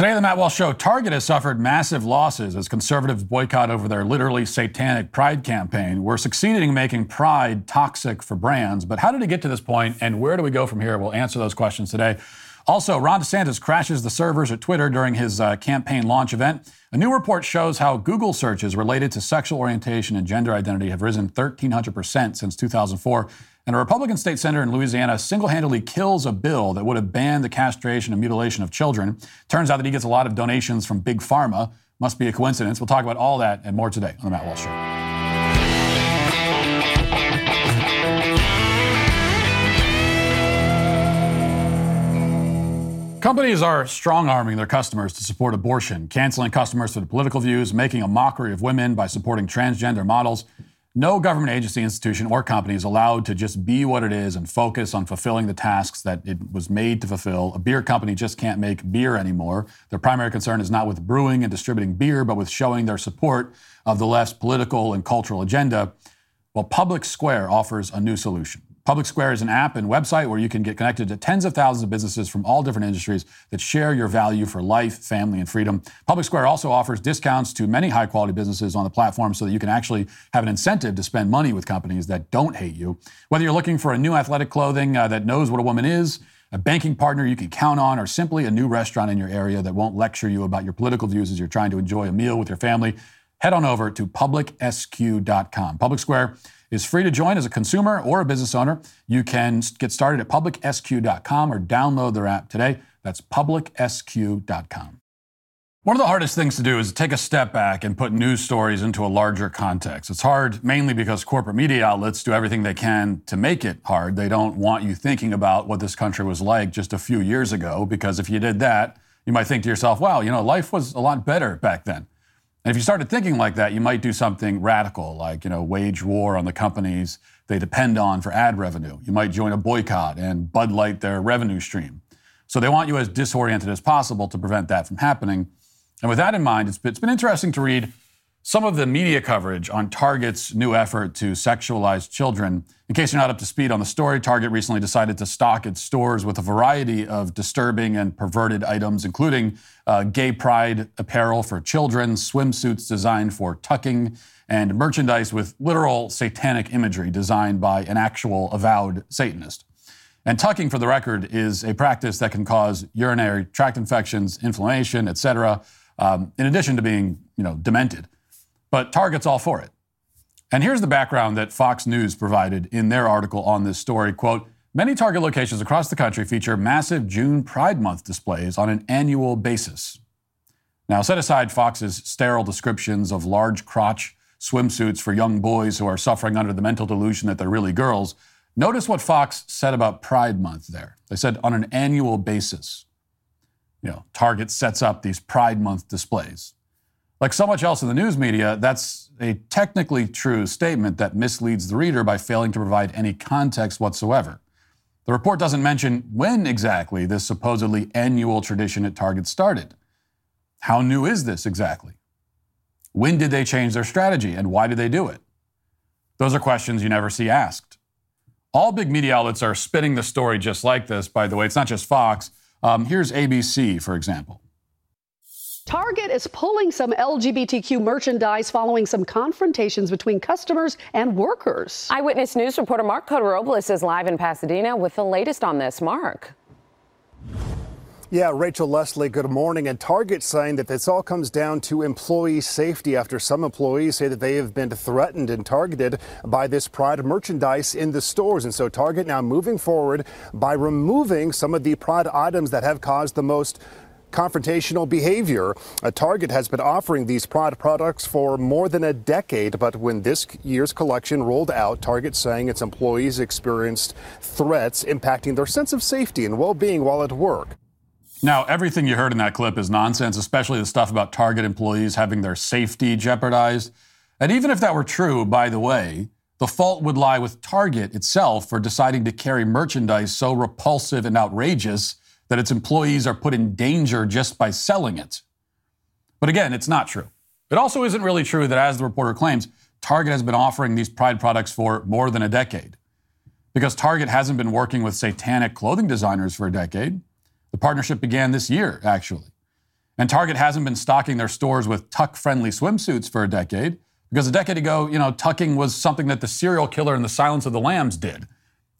Today, the Matt Walsh Show, Target has suffered massive losses as conservatives boycott over their literally satanic Pride campaign. We're succeeding in making Pride toxic for brands, but how did it get to this point, and where do we go from here? We'll answer those questions today. Also, Ron DeSantis crashes the servers at Twitter during his uh, campaign launch event. A new report shows how Google searches related to sexual orientation and gender identity have risen 1,300% since 2004. And a Republican state senator in Louisiana single handedly kills a bill that would have banned the castration and mutilation of children. Turns out that he gets a lot of donations from Big Pharma. Must be a coincidence. We'll talk about all that and more today on The Matt Walsh Show. Companies are strong arming their customers to support abortion, canceling customers for their political views, making a mockery of women by supporting transgender models. No government agency, institution, or company is allowed to just be what it is and focus on fulfilling the tasks that it was made to fulfill. A beer company just can't make beer anymore. Their primary concern is not with brewing and distributing beer, but with showing their support of the left's political and cultural agenda. Well, Public Square offers a new solution. Public Square is an app and website where you can get connected to tens of thousands of businesses from all different industries that share your value for life, family, and freedom. Public Square also offers discounts to many high quality businesses on the platform so that you can actually have an incentive to spend money with companies that don't hate you. Whether you're looking for a new athletic clothing uh, that knows what a woman is, a banking partner you can count on, or simply a new restaurant in your area that won't lecture you about your political views as you're trying to enjoy a meal with your family, head on over to publicsq.com. Public Square is free to join as a consumer or a business owner. You can get started at publicsq.com or download their app today. That's publicsq.com. One of the hardest things to do is to take a step back and put news stories into a larger context. It's hard mainly because corporate media outlets do everything they can to make it hard. They don't want you thinking about what this country was like just a few years ago, because if you did that, you might think to yourself, wow, you know, life was a lot better back then. And if you started thinking like that, you might do something radical, like you know, wage war on the companies they depend on for ad revenue. You might join a boycott and Bud Light their revenue stream. So they want you as disoriented as possible to prevent that from happening. And with that in mind, it's it's been interesting to read some of the media coverage on Target's new effort to sexualize children. In case you're not up to speed on the story, Target recently decided to stock its stores with a variety of disturbing and perverted items, including uh, gay pride apparel for children, swimsuits designed for tucking, and merchandise with literal satanic imagery designed by an actual avowed Satanist. And tucking, for the record, is a practice that can cause urinary tract infections, inflammation, etc., um, in addition to being, you know, demented. But Target's all for it. And here's the background that Fox News provided in their article on this story. Quote, many Target locations across the country feature massive June Pride Month displays on an annual basis. Now, set aside Fox's sterile descriptions of large crotch swimsuits for young boys who are suffering under the mental delusion that they're really girls. Notice what Fox said about Pride Month there. They said on an annual basis. You know, Target sets up these Pride Month displays. Like so much else in the news media, that's a technically true statement that misleads the reader by failing to provide any context whatsoever. The report doesn't mention when exactly this supposedly annual tradition at Target started. How new is this exactly? When did they change their strategy and why did they do it? Those are questions you never see asked. All big media outlets are spinning the story just like this, by the way. It's not just Fox. Um, here's ABC, for example. Target is pulling some LGBTQ merchandise following some confrontations between customers and workers. Eyewitness News reporter Marc Cota-Robles is live in Pasadena with the latest on this. Mark. Yeah, Rachel Leslie, good morning. And Target saying that this all comes down to employee safety after some employees say that they have been threatened and targeted by this Pride merchandise in the stores. And so Target now moving forward by removing some of the Pride items that have caused the most confrontational behavior. A Target has been offering these products for more than a decade, but when this year's collection rolled out, Target saying its employees experienced threats impacting their sense of safety and well-being while at work. Now, everything you heard in that clip is nonsense, especially the stuff about Target employees having their safety jeopardized. And even if that were true, by the way, the fault would lie with Target itself for deciding to carry merchandise so repulsive and outrageous that its employees are put in danger just by selling it. But again, it's not true. It also isn't really true that, as the reporter claims, Target has been offering these Pride products for more than a decade. Because Target hasn't been working with satanic clothing designers for a decade. The partnership began this year, actually. And Target hasn't been stocking their stores with tuck friendly swimsuits for a decade because a decade ago, you know, tucking was something that the serial killer in The Silence of the Lambs did.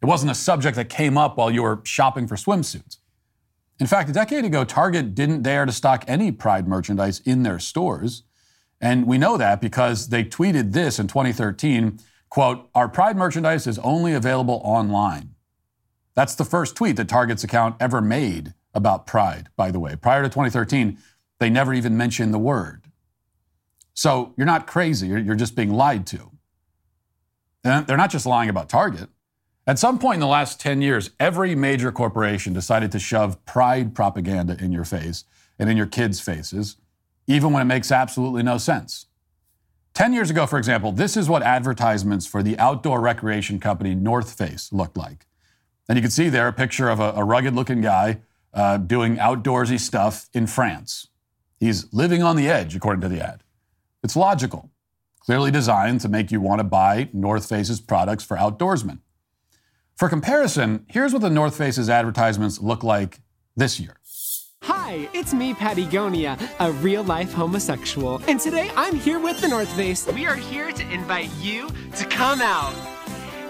It wasn't a subject that came up while you were shopping for swimsuits. In fact, a decade ago, Target didn't dare to stock any Pride merchandise in their stores. And we know that because they tweeted this in 2013, quote, our Pride merchandise is only available online. That's the first tweet that Target's account ever made about Pride, by the way. Prior to 2013, they never even mentioned the word. So you're not crazy, you're, just being lied to. And they're not just lying about Target. At some point in the last 10 years, every major corporation decided to shove pride propaganda in your face and in your kids' faces, even when it makes absolutely no sense. 10 years ago, for example, this is what advertisements for the outdoor recreation company North Face looked like. And you can see there a picture of a, a rugged looking guy uh, doing outdoorsy stuff in France. He's living on the edge, according to the ad. It's logical, clearly designed to make you want to buy North Face's products for outdoorsmen. For comparison, here's what the North Face's advertisements look like this year. Hi, it's me, Pattie Gonia, a real life homosexual. And today I'm here with the North Face. We are here to invite you to come out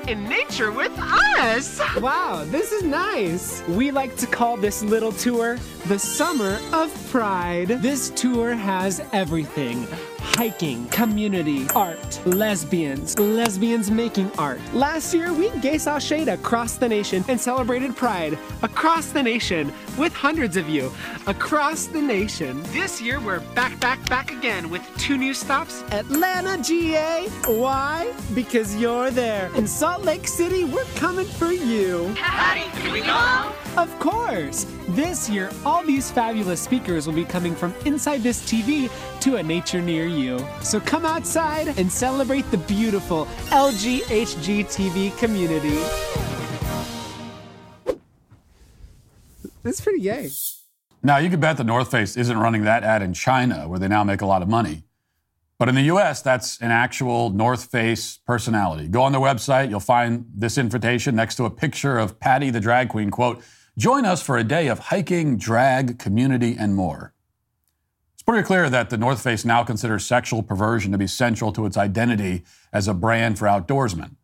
in nature with us. Wow, this is nice. We like to call this little tour the Summer of Pride. This tour has everything hiking, community, art, lesbians, lesbians making art. Last year, we gay saw shade across the nation and celebrated Pride across the nation with hundreds of you across the nation. This year, we're back, back, back again with two new stops Atlanta, GA. Why? Because you're there. In Salt Lake City, we're coming for you. Howdy, can we go? Of course! This year, all these fabulous speakers will be coming from inside this TV to a nature near you. So come outside and celebrate the beautiful LGHG TV community. That's pretty gay. Now, you can bet the North Face isn't running that ad in China, where they now make a lot of money. But in the US, that's an actual North Face personality. Go on their website, you'll find this invitation next to a picture of Pattie the drag queen, quote, Join us for a day of hiking, drag, community, and more. It's pretty clear that the North Face now considers sexual perversion to be central to its identity as a brand for outdoorsmen.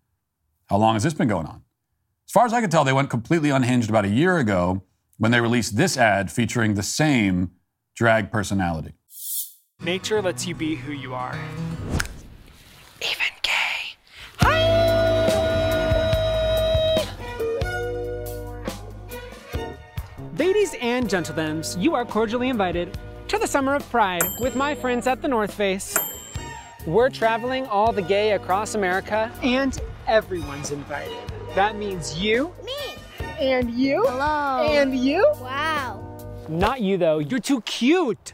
How long has this been going on? As far as I can tell, they went completely unhinged about a year ago when they released this ad featuring the same drag personality. Nature lets you be who you are. Even gay. Hi! Ladies and gentlemen, you are cordially invited to the Summer of Pride with my friends at the North Face. We're traveling all the gay across America, and everyone's invited. That means you. Me. And you. Hello. And you. Wow. Not you, though. You're too cute.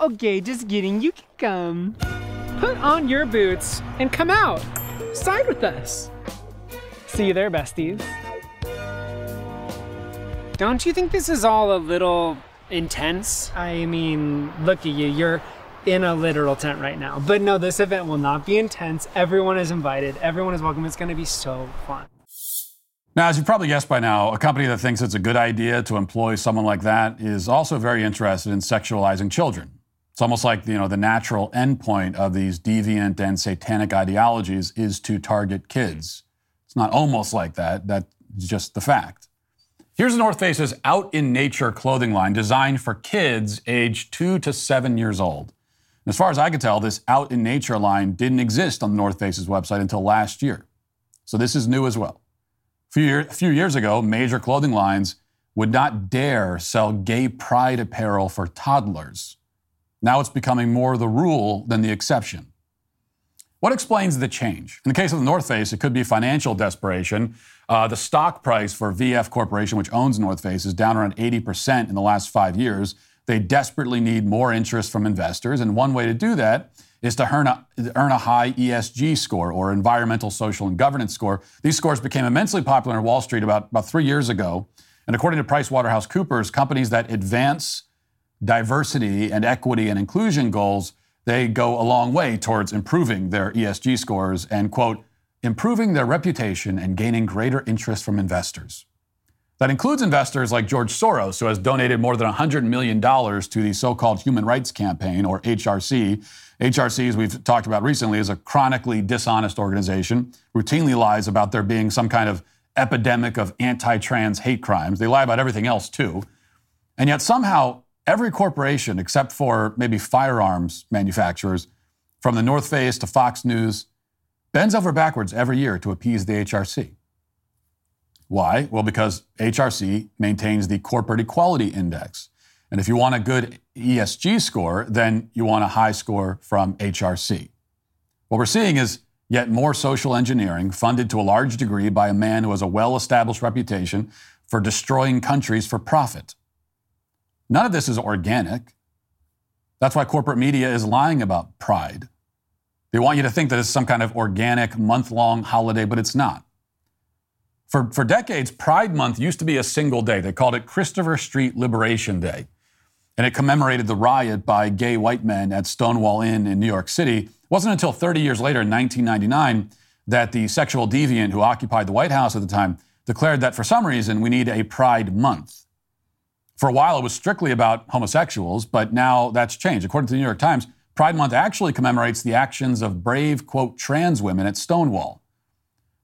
Okay, just kidding. You can come. Put on your boots and come out. Side with us. See you there, besties. Don't you think this is all a little intense? I mean, look at you. You're in a literal tent right now. But no, this event will not be intense. Everyone is invited. Everyone is welcome. It's going to be so fun. Now, as you've probably guessed by now, a company that thinks it's a good idea to employ someone like that is also very interested in sexualizing children. It's almost like you know the natural endpoint of these deviant and satanic ideologies is to target kids. It's not almost like that. That's just the fact. Here's North Face's Out in Nature clothing line designed for kids aged two to seven years old. And as far as I could tell, this Out in Nature line didn't exist on the North Face's website until last year. So this is new as well. A few, year, a few years ago, major clothing lines would not dare sell gay pride apparel for toddlers. Now it's becoming more the rule than the exception. What explains the change? In the case of the North Face, it could be financial desperation. Uh, the stock price for VF Corporation, which owns North Face, is down around 80% in the last five years. They desperately need more interest from investors, and one way to do that is to earn a, earn a high ESG score or environmental, social, and governance score. These scores became immensely popular in Wall Street about, about three years ago. And according to PricewaterhouseCoopers, companies that advance diversity and equity and inclusion goals, they go a long way towards improving their ESG scores and, quote, improving their reputation and gaining greater interest from investors. That includes investors like George Soros, who has donated more than $100 million to the so called Human Rights Campaign, or HRC. HRC, as we've talked about recently, is a chronically dishonest organization, routinely lies about there being some kind of epidemic of anti trans hate crimes. They lie about everything else, too. And yet, somehow, every corporation, except for maybe firearms manufacturers, from the North Face to Fox News, bends over backwards every year to appease the HRC. Why? Well, because HRC maintains the Corporate Equality Index. And if you want a good ESG score, then you want a high score from HRC. What we're seeing is yet more social engineering funded to a large degree by a man who has a well established reputation for destroying countries for profit. None of this is organic. That's why corporate media is lying about pride. They want you to think that it's some kind of organic month long holiday, but it's not. For, for decades, Pride Month used to be a single day. They called it Christopher Street Liberation Day. And it commemorated the riot by gay white men at Stonewall Inn in New York City. It wasn't until 30 years later, in 1999, that the sexual deviant who occupied the White House at the time declared that for some reason we need a Pride Month. For a while, it was strictly about homosexuals, but now that's changed. According to the New York Times, Pride Month actually commemorates the actions of brave, quote, trans women at Stonewall.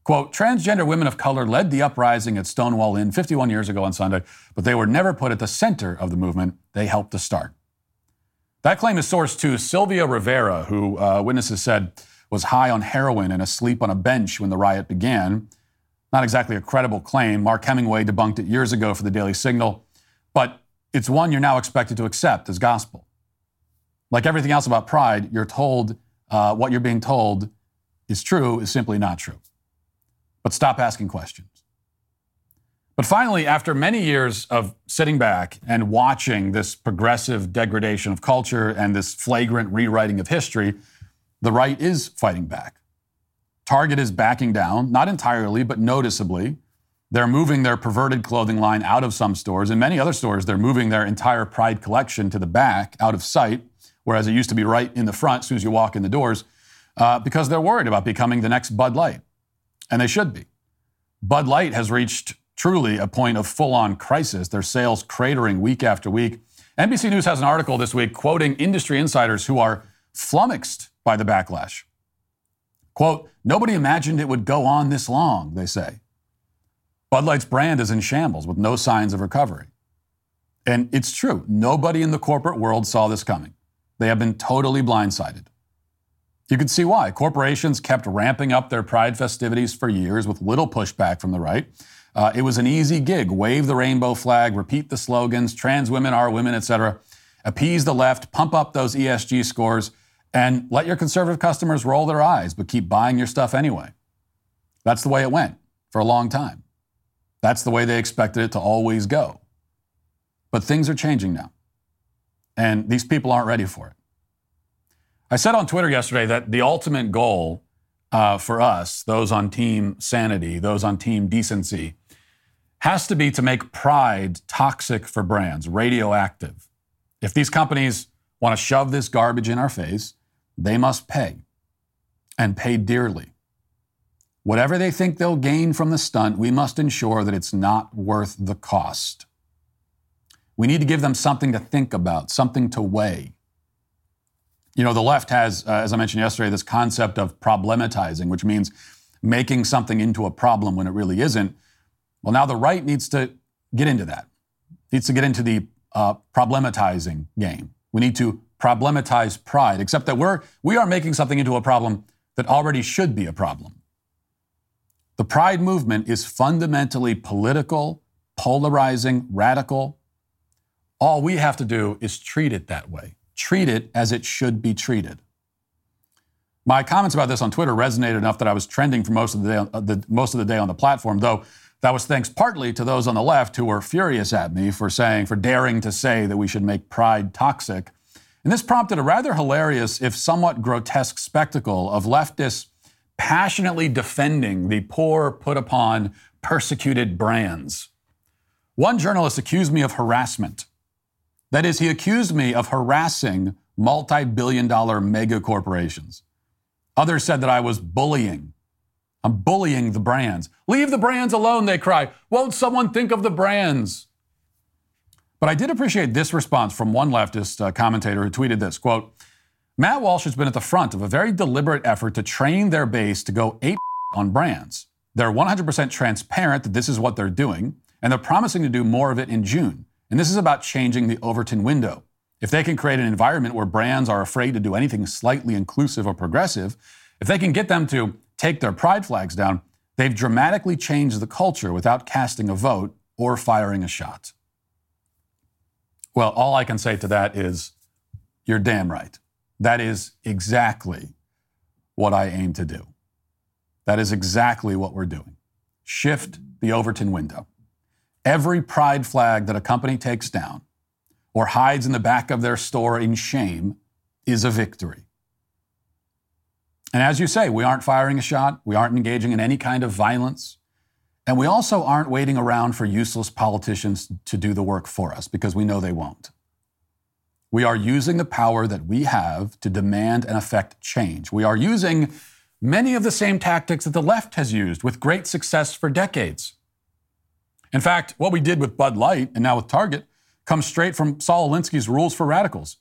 Quote, transgender women of color led the uprising at Stonewall Inn 51 years ago on Sunday, but they were never put at the center of the movement. They helped to start. That claim is sourced to Sylvia Rivera, who uh, witnesses said was high on heroin and asleep on a bench when the riot began. Not exactly a credible claim. Mark Hemingway debunked it years ago for the Daily Signal, but it's one you're now expected to accept as gospel. Like everything else about pride, you're told uh, what you're being told is true is simply not true but stop asking questions. But finally, after many years of sitting back and watching this progressive degradation of culture and this flagrant rewriting of history, the right is fighting back. Target is backing down, not entirely, but noticeably. They're moving their perverted clothing line out of some stores. In many other stores, they're moving their entire Pride collection to the back, out of sight, whereas it used to be right in the front as soon as you walk in the doors, uh, because they're worried about becoming the next Bud Light and they should be. Bud Light has reached truly a point of full on crisis, their sales cratering week after week. NBC News has an article this week quoting industry insiders who are flummoxed by the backlash. Quote, nobody imagined it would go on this long, they say. Bud Light's brand is in shambles with no signs of recovery. And it's true, nobody in the corporate world saw this coming. They have been totally blindsided. You can see why. Corporations kept ramping up their pride festivities for years with little pushback from the right. Uh, it was an easy gig. Wave the rainbow flag, repeat the slogans, trans women are women, etc. Appease the left, pump up those ESG scores, and let your conservative customers roll their eyes, but keep buying your stuff anyway. That's the way it went for a long time. That's the way they expected it to always go. But things are changing now. And these people aren't ready for it. I said on Twitter yesterday that the ultimate goal uh, for us, those on team sanity, those on team decency, has to be to make pride toxic for brands, radioactive. If these companies want to shove this garbage in our face, they must pay and pay dearly. Whatever they think they'll gain from the stunt, we must ensure that it's not worth the cost. We need to give them something to think about, something to weigh. You know, the left has, uh, as I mentioned yesterday, this concept of problematizing, which means making something into a problem when it really isn't. Well, now the right needs to get into that, needs to get into the uh, problematizing game. We need to problematize pride, except that we're, we are making something into a problem that already should be a problem. The pride movement is fundamentally political, polarizing, radical. All we have to do is treat it that way treat it as it should be treated. My comments about this on Twitter resonated enough that I was trending for most of the day, uh, the, most of the day on the platform, though that was thanks partly to those on the left who were furious at me for saying, for daring to say that we should make pride toxic. And this prompted a rather hilarious, if somewhat grotesque, spectacle of leftists passionately defending the poor, put upon, persecuted brands. One journalist accused me of harassment that is, he accused me of harassing multi billion dollar mega corporations. Others said that I was bullying I'm bullying the brands. Leave the brands alone, they cry. Won't someone think of the brands? But I did appreciate this response from one leftist uh, commentator who tweeted this quote, Matt Walsh has been at the front of a very deliberate effort to train their base to go ape on brands. They're 100% transparent that this is what they're doing, and they're promising to do more of it in June. And this is about changing the Overton window. If they can create an environment where brands are afraid to do anything slightly inclusive or progressive, if they can get them to take their pride flags down, they've dramatically changed the culture without casting a vote or firing a shot. Well, all I can say to that is, you're damn right. That is exactly what I aim to do. That is exactly what we're doing. Shift the Overton window. Every pride flag that a company takes down or hides in the back of their store in shame is a victory. And as you say, we aren't firing a shot, we aren't engaging in any kind of violence, and we also aren't waiting around for useless politicians to do the work for us because we know they won't. We are using the power that we have to demand and affect change. We are using many of the same tactics that the left has used with great success for decades. In fact, what we did with Bud Light and now with Target comes straight from Saul Alinsky's rules for radicals.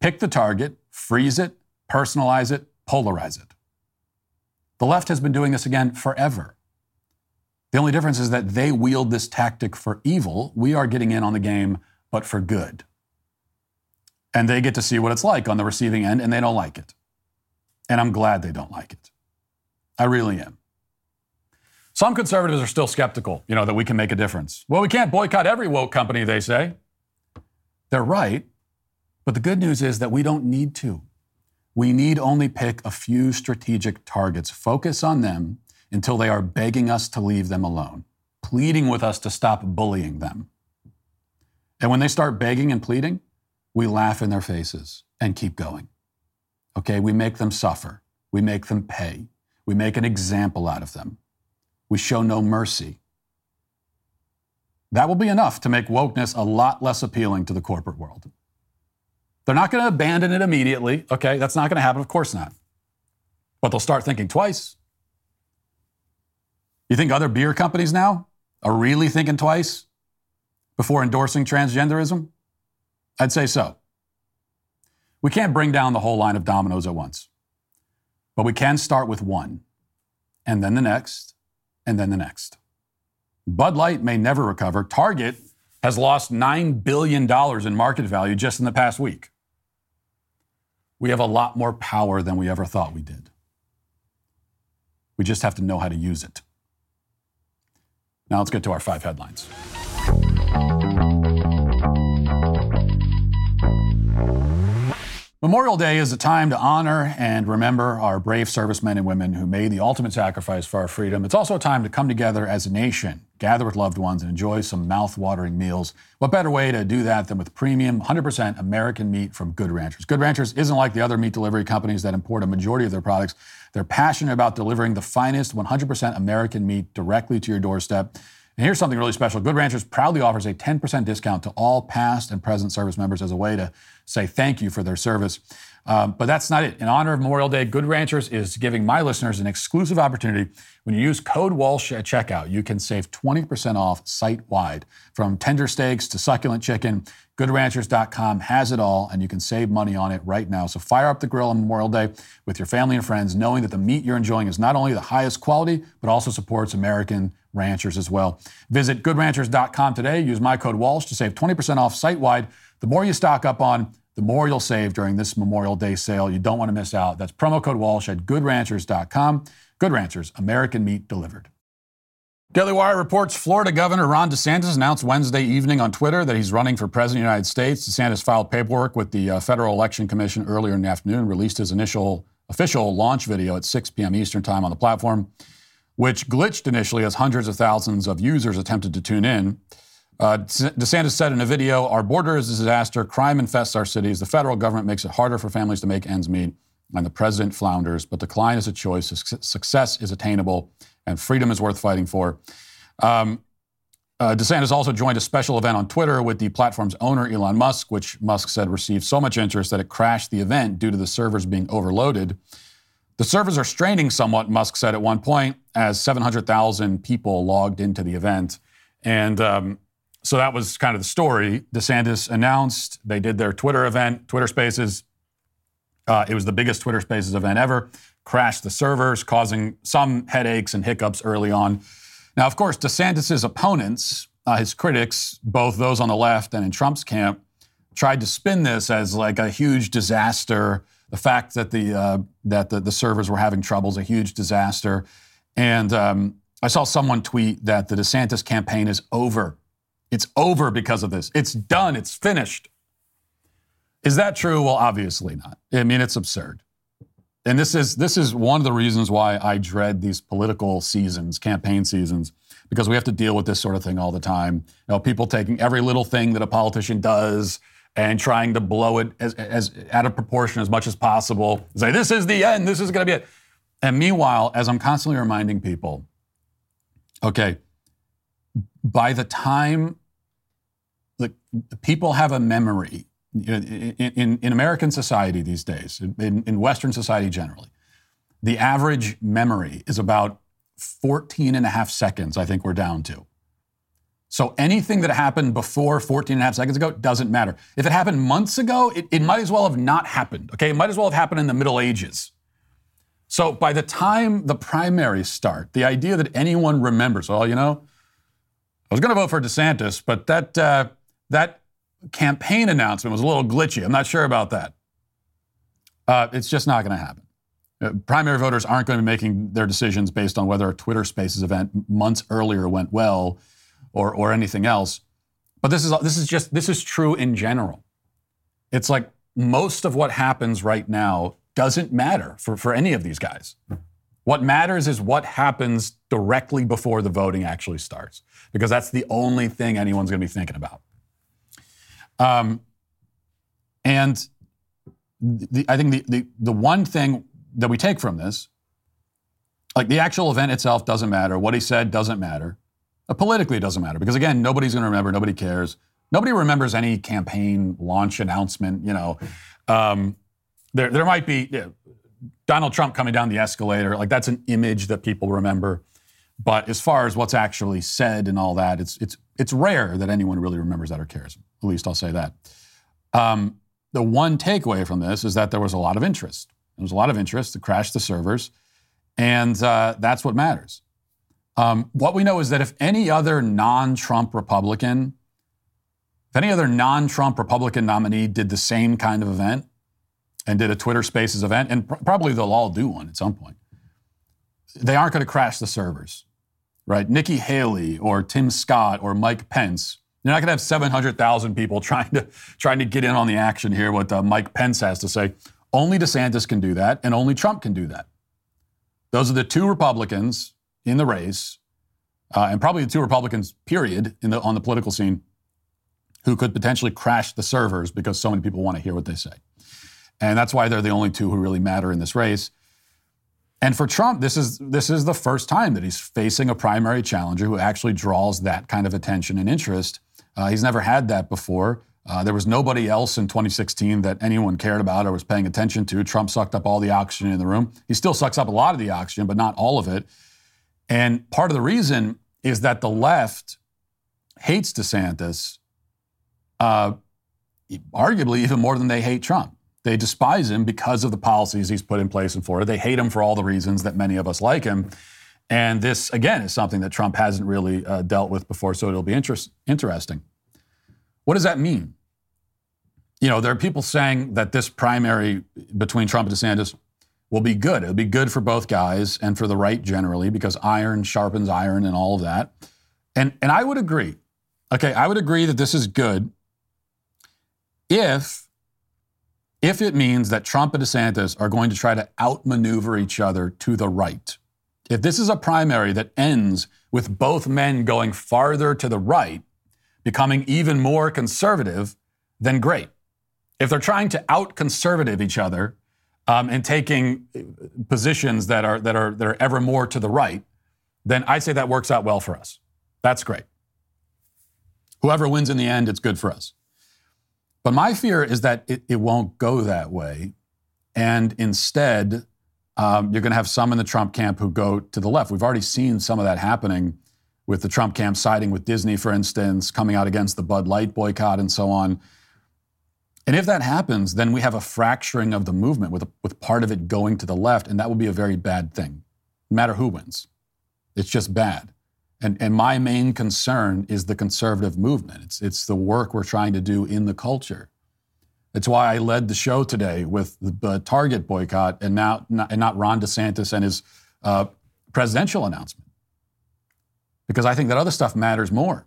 Pick the target, freeze it, personalize it, polarize it. The left has been doing this again forever. The only difference is that they wield this tactic for evil. We are getting in on the game, but for good. And they get to see what it's like on the receiving end, and they don't like it. And I'm glad they don't like it. I really am. Some conservatives are still skeptical, you know, that we can make a difference. Well, we can't boycott every woke company, they say. They're right. But the good news is that we don't need to. We need only pick a few strategic targets, focus on them until they are begging us to leave them alone, pleading with us to stop bullying them. And when they start begging and pleading, we laugh in their faces and keep going. Okay, we make them suffer. We make them pay. We make an example out of them. We show no mercy. That will be enough to make wokeness a lot less appealing to the corporate world. They're not going to abandon it immediately. Okay, that's not going to happen. Of course not. But they'll start thinking twice. You think other beer companies now are really thinking twice before endorsing transgenderism? I'd say so. We can't bring down the whole line of dominoes at once, but we can start with one, and then the next, and then the next. Bud Light may never recover. Target has lost $9 billion in market value just in the past week we have a lot more power than we ever thought we did. We just have to know how to use it. Now let's get to our five headlines. Memorial Day is a time to honor and remember our brave servicemen and women who made the ultimate sacrifice for our freedom. It's also a time to come together as a nation, gather with loved ones, and enjoy some mouth-watering meals. What better way to do that than with premium, 100% American meat from Good Ranchers? Good Ranchers isn't like the other meat delivery companies that import a majority of their products. They're passionate about delivering the finest 100% American meat directly to your doorstep. And here's something really special. Good Ranchers proudly offers a 10% discount to all past and present service members as a way to say thank you for their service. Um, but that's not it. In honor of Memorial Day, Good Ranchers is giving my listeners an exclusive opportunity. When you use code Walsh at checkout, you can save 20% off site wide. From tender steaks to succulent chicken, GoodRanchers.com has it all, and you can save money on it right now. So fire up the grill on Memorial Day with your family and friends, knowing that the meat you're enjoying is not only the highest quality, but also supports American ranchers as well. Visit goodranchers.com today. Use my code Walsh to save 20% off site wide. The more you stock up on, the more you'll save during this Memorial Day sale. You don't want to miss out. That's promo code Walsh at goodranchers.com. Good Ranchers, American meat delivered. Daily Wire reports Florida Governor Ron DeSantis announced Wednesday evening on Twitter that he's running for president of the United States. DeSantis filed paperwork with the uh, Federal Election Commission earlier in the afternoon, released his initial official launch video at 6 p.m. Eastern Time on the platform which glitched initially as hundreds of thousands of users attempted to tune in. Uh, DeSantis said in a video, Our border is a disaster. Crime infests our cities. The federal government makes it harder for families to make ends meet. And the president flounders. But decline is a choice. Success is attainable. And freedom is worth fighting for. Um, uh, DeSantis also joined a special event on Twitter with the platform's owner, Elon Musk, which Musk said received so much interest that it crashed the event due to the servers being overloaded. The servers are straining somewhat, Musk said at one point, as 700,000 people logged into the event. And um, so that was kind of the story. DeSantis announced they did their Twitter event, Twitter Spaces. Uh, it was the biggest Twitter Spaces event ever. Crashed the servers, causing some headaches and hiccups early on. Now, of course, DeSantis's opponents, uh, his critics, both those on the left and in Trump's camp, tried to spin this as like a huge disaster. The fact that the uh, that the, the, servers were having trouble is a huge disaster. And um, I saw someone tweet that the DeSantis campaign is over. It's over because of this. It's done. It's finished. Is that true? Well, obviously not. I mean, it's absurd. And this is this is one of the reasons why I dread these political seasons, campaign seasons, because we have to deal with this sort of thing all the time. You know, people taking every little thing that a politician does and trying to blow it as, as out of proportion as much as possible. Say this is the end. This is going to be it. And meanwhile, as I'm constantly reminding people, okay, by the time the people have a memory in, in, American society these days, in, in Western society generally, the average memory is about 14 and a half seconds, I think we're down to. So anything that happened before 14 and a half seconds ago doesn't matter. If it happened months ago, it, it might as well have not happened. Okay, it might as well have happened in the Middle Ages. So by the time the primaries start, the idea that anyone remembers, well, you know, I was going to vote for DeSantis, but that uh, that campaign announcement was a little glitchy. I'm not sure about that. Uh, it's just not going to happen. Uh, primary voters aren't going to be making their decisions based on whether a Twitter Spaces event months earlier went well or, or anything else. But this is, this is just, this is true in general. It's like most of what happens right now doesn't matter for, for any of these guys. What matters is what happens directly before the voting actually starts, because that's the only thing anyone's going to be thinking about. Um, and the, I think the, the, the one thing that we take from this, like the actual event itself doesn't matter. What he said doesn't matter. Uh, politically, it doesn't matter because again, nobody's going to remember. Nobody cares. Nobody remembers any campaign launch announcement. You know, um, there there might be you know, Donald Trump coming down the escalator. Like that's an image that people remember. But as far as what's actually said and all that, it's it's it's rare that anyone really remembers that or cares. At least I'll say that. Um, the one takeaway from this is that there was a lot of interest. There was a lot of interest to crash the servers, and uh, that's what matters. Um, what we know is that if any other non Trump Republican, if any other non Trump Republican nominee did the same kind of event and did a Twitter Spaces event, and pr- probably they'll all do one at some point, they aren't going to crash the servers, right? Nikki Haley or Tim Scott or Mike Pence. You're not going to have 700,000 people trying to trying to get in on the action here. What uh, Mike Pence has to say. Only DeSantis can do that, and only Trump can do that. Those are the two Republicans in the race, uh, and probably the two Republicans, period, in the, on the political scene, who could potentially crash the servers because so many people want to hear what they say. And that's why they're the only two who really matter in this race. And for Trump, this is this is the first time that he's facing a primary challenger who actually draws that kind of attention and interest. Uh, he's never had that before. Uh, there was nobody else in 2016 that anyone cared about or was paying attention to. Trump sucked up all the oxygen in the room. He still sucks up a lot of the oxygen, but not all of it. And part of the reason is that the left hates DeSantis, uh, arguably even more than they hate Trump. They despise him because of the policies he's put in place in Florida. They hate him for all the reasons that many of us like him. And this, again, is something that Trump hasn't really uh, dealt with before, so it'll be interest, interesting. What does that mean? You know, there are people saying that this primary between Trump and DeSantis will be good. It'll be good for both guys and for the right generally because iron sharpens iron and all of that. And and I would agree. Okay, I would agree that this is good if if it means that Trump and DeSantis are going to try to outmaneuver each other to the right. If this is a primary that ends with both men going farther to the right, becoming even more conservative, then great. If they're trying to out conservative each other um, and taking uh, positions that are, that, are, that are ever more to the right, then I'd say that works out well for us. That's great. Whoever wins in the end, it's good for us. But my fear is that it, it won't go that way. And instead, um, you're going to have some in the Trump camp who go to the left. We've already seen some of that happening with the Trump camp siding with Disney, for instance, coming out against the Bud Light boycott and so on. And if that happens, then we have a fracturing of the movement with, a, with part of it going to the left, and that will be a very bad thing, no matter who wins. It's just bad. And, and my main concern is the conservative movement. It's, it's the work we're trying to do in the culture. It's why I led the show today with the Target boycott and now not, and not Ron DeSantis and his uh, presidential announcement, because I think that other stuff matters more.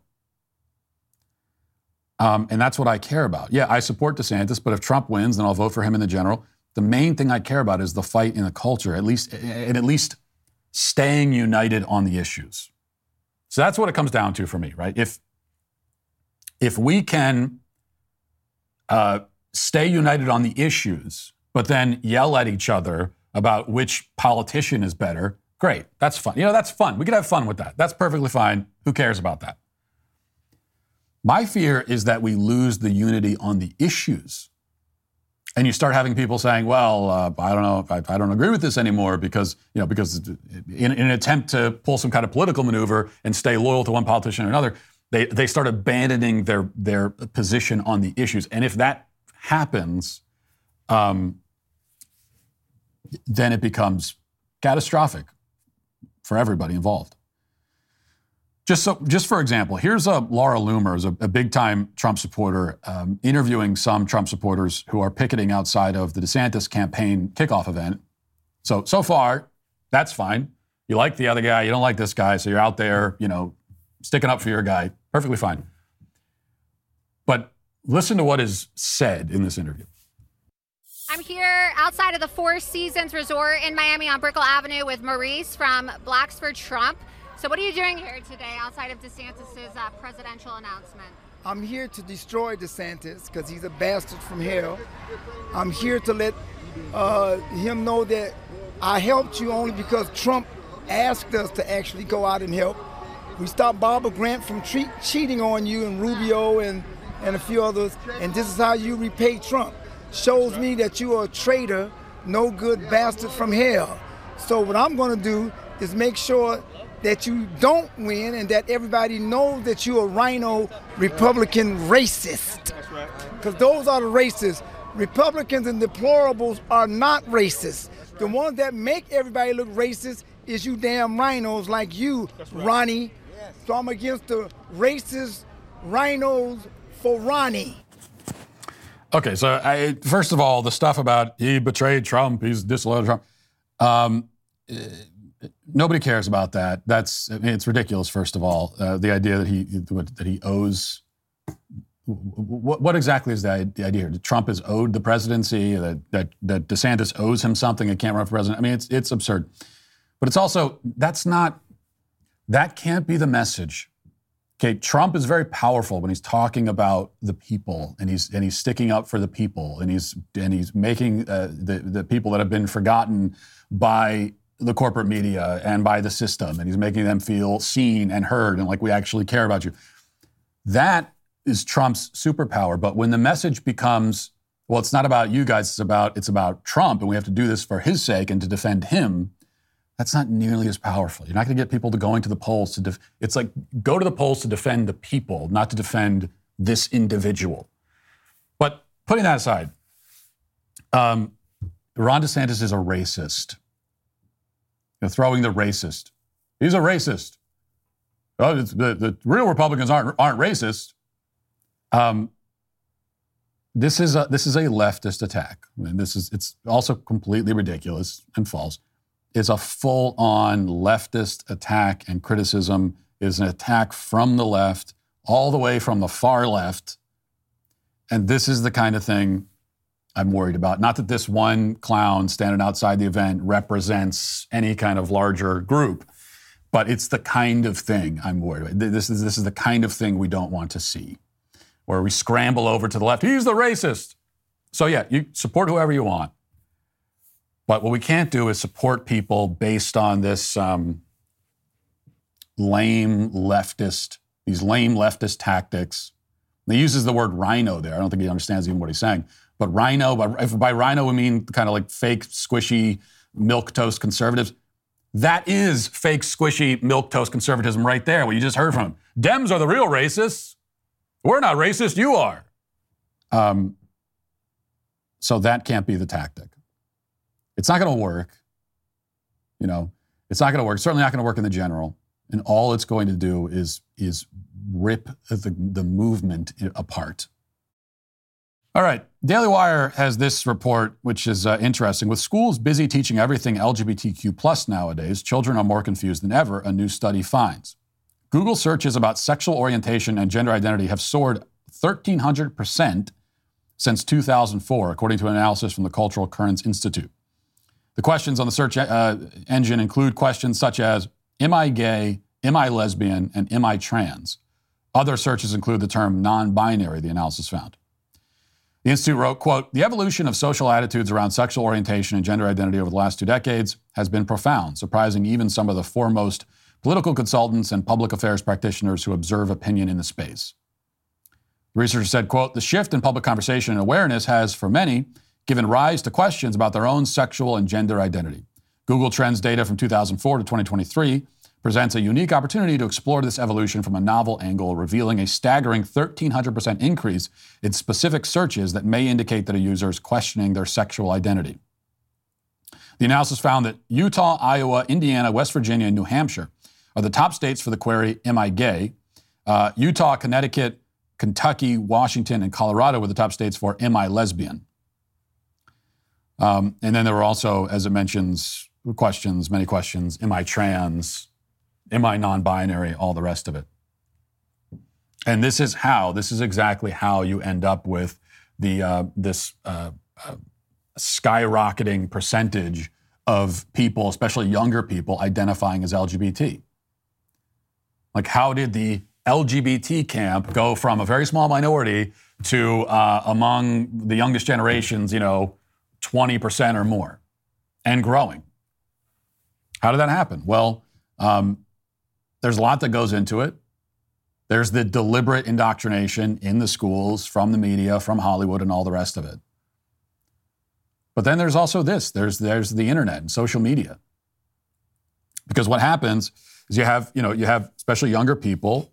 Um, and that's what I care about. Yeah, I support DeSantis, but if Trump wins, then I'll vote for him in the general. The main thing I care about is the fight in the culture, at least, and at least staying united on the issues. So that's what it comes down to for me, right? If if we can uh, stay united on the issues, but then yell at each other about which politician is better, great. That's fun. You know, that's fun. We could have fun with that. That's perfectly fine. Who cares about that? My fear is that we lose the unity on the issues. And you start having people saying, well, uh, I don't know, I, I, don't agree with this anymore because, you know, because in, in, an attempt to pull some kind of political maneuver and stay loyal to one politician or another, they, they start abandoning their, their position on the issues. And if that happens, um, then it becomes catastrophic for everybody involved. Just so, just for example, here's a Laura Loomer, a, a big-time Trump supporter, um, interviewing some Trump supporters who are picketing outside of the DeSantis campaign kickoff event. So so far, that's fine. You like the other guy, you don't like this guy, so you're out there, you know, sticking up for your guy. Perfectly fine. But Listen to what is said in this interview. I'm here outside of the Four Seasons Resort in Miami on Brickell Avenue with Maurice from Blacks for Trump. So, what are you doing here today outside of DeSantis' uh, presidential announcement? I'm here to destroy DeSantis because he's a bastard from hell. I'm here to let uh, him know that I helped you only because Trump asked us to actually go out and help. We stopped Barbara Grant from tre- cheating on you and Rubio and and a few others, and this is how you repay Trump. Shows me that you are a traitor, no good bastard from hell. So what I'm going to do is make sure that you don't win and that everybody knows that you're a RINO Republican racist. That's right. Because those are the racists. Republicans and deplorables are not racist. The ones that make everybody look racist is you damn RINOs like you, Ronnie. So I'm against the racist RINOs for Ronnie. Okay, so I, first of all, the stuff about he betrayed Trump, he's disloyal to Trump. Um, nobody cares about that. That's I mean, it's ridiculous. First of all, uh, the idea that he that he owes. What, what exactly is the idea here? Trump is owed the presidency. That, that that DeSantis owes him something and can't run for president. I mean, it's it's absurd. But it's also that's not that can't be the message Okay, Trump is very powerful when he's talking about the people, and he's and he's sticking up for the people, and he's and he's making uh, the the people that have been forgotten by the corporate media and by the system, and he's making them feel seen and heard, and like we actually care about you. That is Trump's superpower. But when the message becomes, well, it's not about you guys, it's about it's about Trump, and we have to do this for his sake and to defend him that's not nearly as powerful. You're not going to get people to going to the polls to. Def- it's like go to the polls to defend the people, not to defend this individual. But putting that aside, um, Ron DeSantis is a racist. You're throwing the racist. He's a racist. Oh, the, the real Republicans aren't aren't racist. Um, this is a this is a leftist attack. Mean, this is it's also completely ridiculous and false is a full on leftist attack and criticism, is an attack from the left, all the way from the far left. And this is the kind of thing I'm worried about. Not that this one clown standing outside the event represents any kind of larger group, but it's the kind of thing I'm worried about. This is, this is the kind of thing we don't want to see, where we scramble over to the left. He's the racist. So, yeah, you support whoever you want. But what we can't do is support people based on this um, lame leftist, these lame leftist tactics. He uses the word RINO there. I don't think he understands even what he's saying. But RINO, by, by RINO we mean kind of like fake, squishy, milquetoast conservatives. That is fake, squishy milquetoast conservatism right there, what you just heard from him. Dems are the real racists. We're not racist, you are. Um, so that can't be the tactic. It's not going to work. You know, it's not going to work. certainly not going to work in the general. And all it's going to do is, is rip the, the movement apart. All right. Daily Wire has this report, which is uh, interesting. With schools busy teaching everything LGBTQ plus nowadays, children are more confused than ever, a new study finds. Google searches about sexual orientation and gender identity have soared 1,300% since 2004, according to an analysis from the Cultural Currents Institute. The questions on the search uh, engine include questions such as Am I gay? Am I lesbian? And am I trans? Other searches include the term non binary, the analysis found. The Institute wrote, quote, The evolution of social attitudes around sexual orientation and gender identity over the last two decades has been profound, surprising even some of the foremost political consultants and public affairs practitioners who observe opinion in the space. The researcher said, quote, The shift in public conversation and awareness has, for many, given rise to questions about their own sexual and gender identity. Google Trends data from 2004 to 2023 presents a unique opportunity to explore this evolution from a novel angle, revealing a staggering 1,300% increase in specific searches that may indicate that a user is questioning their sexual identity. The analysis found that Utah, Iowa, Indiana, West Virginia, and New Hampshire are the top states for the query, Am I gay? Uh, Utah, Connecticut, Kentucky, Washington, and Colorado were the top states for Am I lesbian? Um, and then there were also, as it mentions, questions, many questions Am I trans? Am I non binary? All the rest of it. And this is how, this is exactly how you end up with the, uh, this uh, uh, skyrocketing percentage of people, especially younger people, identifying as LGBT. Like, how did the LGBT camp go from a very small minority to uh, among the youngest generations, you know, 20% or more and growing? How did that happen? Well, um, there's a lot that goes into it. There's the deliberate indoctrination in the schools from the media, from Hollywood, and all the rest of it. But then there's also this there's, there's the internet and social media. Because what happens is you have, you know, you have especially younger people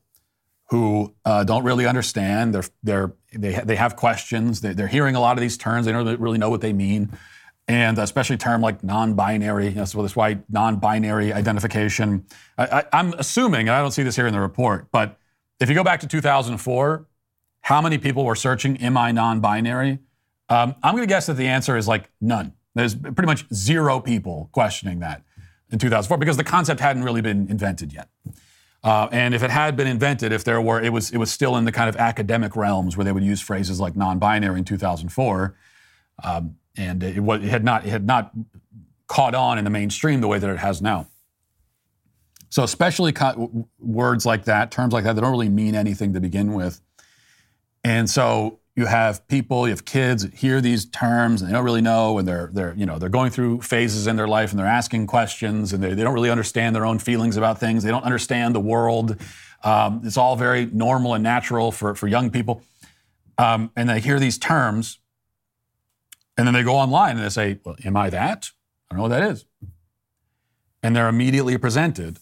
who uh, don't really understand. They're, they're, they, they have questions. They're, they're hearing a lot of these terms. They don't really know what they mean and especially term like non-binary. That's why non-binary identification. I, am assuming, and I don't see this here in the report, but if you go back to 2004, how many people were searching "Am I non-binary"? Um, I'm going to guess that the answer is like none. There's pretty much zero people questioning that in 2004 because the concept hadn't really been invented yet. Uh, and if it had been invented, if there were, it was it was still in the kind of academic realms where they would use phrases like non-binary in 2004. Um, and it, it, had not it had not caught on in the mainstream the way that it has now. So especially co- words like that, terms like that, they don't really mean anything to begin with. And so you have people, you have kids hear these terms and they don't really know, and they're they're you know they're going through phases in their life and they're asking questions and they, they don't really understand their own feelings about things. They don't understand the world. Um, it's all very normal and natural for for young people, um, and they hear these terms and then they go online and they say, Well, am I that? I don't know what that is. And they're immediately presented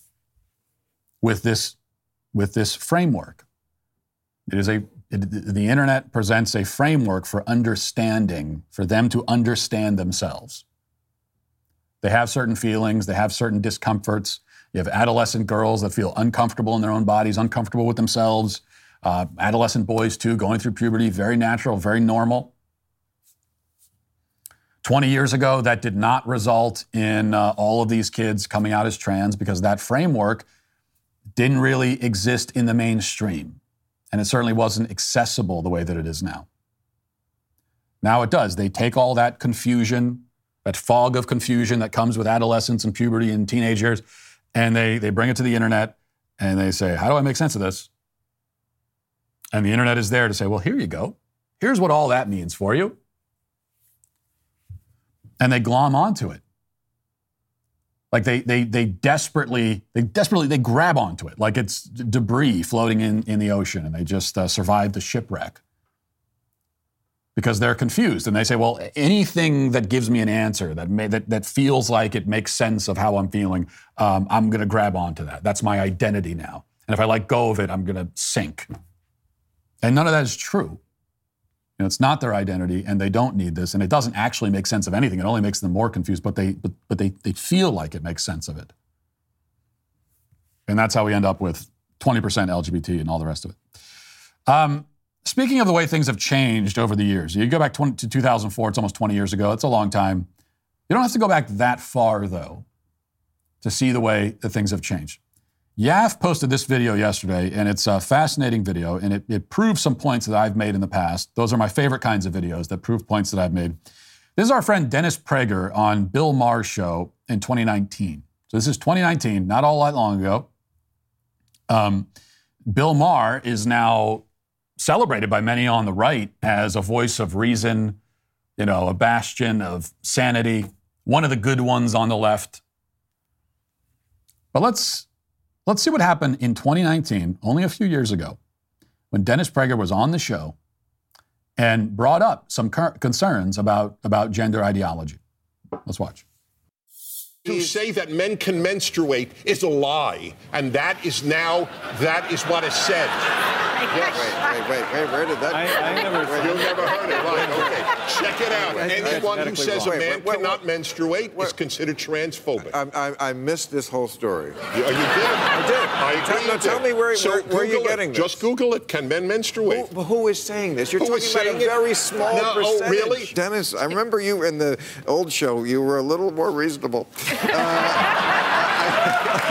with this, with this framework. It is a it, the internet presents a framework for understanding, for them to understand themselves. They have certain feelings, they have certain discomforts. You have adolescent girls that feel uncomfortable in their own bodies, uncomfortable with themselves. Uh, adolescent boys, too, going through puberty, very natural, very normal. 20 years ago, that did not result in uh, all of these kids coming out as trans because that framework didn't really exist in the mainstream. And it certainly wasn't accessible the way that it is now. Now it does. They take all that confusion, that fog of confusion that comes with adolescence and puberty and teenage years, and they, they bring it to the internet and they say, How do I make sense of this? And the internet is there to say, Well, here you go. Here's what all that means for you and they glom onto it. Like they, they, they desperately, they desperately, they grab onto it like it's debris floating in, in the ocean and they just uh, survive the shipwreck. because they're confused and they say, well, anything that gives me an answer that may, that, that feels like it makes sense of how I'm feeling, um, I'm going to grab onto that. That's my identity now. And if I let go of it, I'm going to sink. And none of that is true. You know, it's not their identity, and they don't need this, and it doesn't actually make sense of anything. It only makes them more confused, but they but, but they, they feel like it makes sense of it. And that's how we end up with 20% LGBT and all the rest of it. Um, speaking of the way things have changed over the years, you go back 20, to 2004, it's almost 20 years ago, it's a long time. You don't have to go back that far, though, to see the way that things have changed. YAF posted this video yesterday, and it's a fascinating video, and it, it proves some points that I've made in the past. Those are my favorite kinds of videos that prove points that I've made. This is our friend Dennis Prager on Bill Maher's show in 2019. So this is 2019, not all that long ago. Um, Bill Maher is now celebrated by many on the right as a voice of reason, you know, a bastion of sanity, one of the good ones on the left. But let's let's see what happened in 2019, only a few years ago, when Dennis Prager was on the show and brought up some concerns about, about gender ideology. Let's watch to say that men can menstruate is a lie, and that is now that is what is said. Yes. Wait, wait, wait, wait, where did that? I, I never. You never heard it, right? Okay, check it out. Anyone who says a man wait, cannot menstruate is considered transphobic. I, I, I, missed this whole story. You, you did. I did. I agree. Tell, no, tell me where, so where, where are you getting it. this? Just Google it. Can men menstruate? Who, who is saying this? You're who talking about a very small no, percentage. Oh, really? Dennis, I remember you in the old show. You were a little more reasonable. Uh,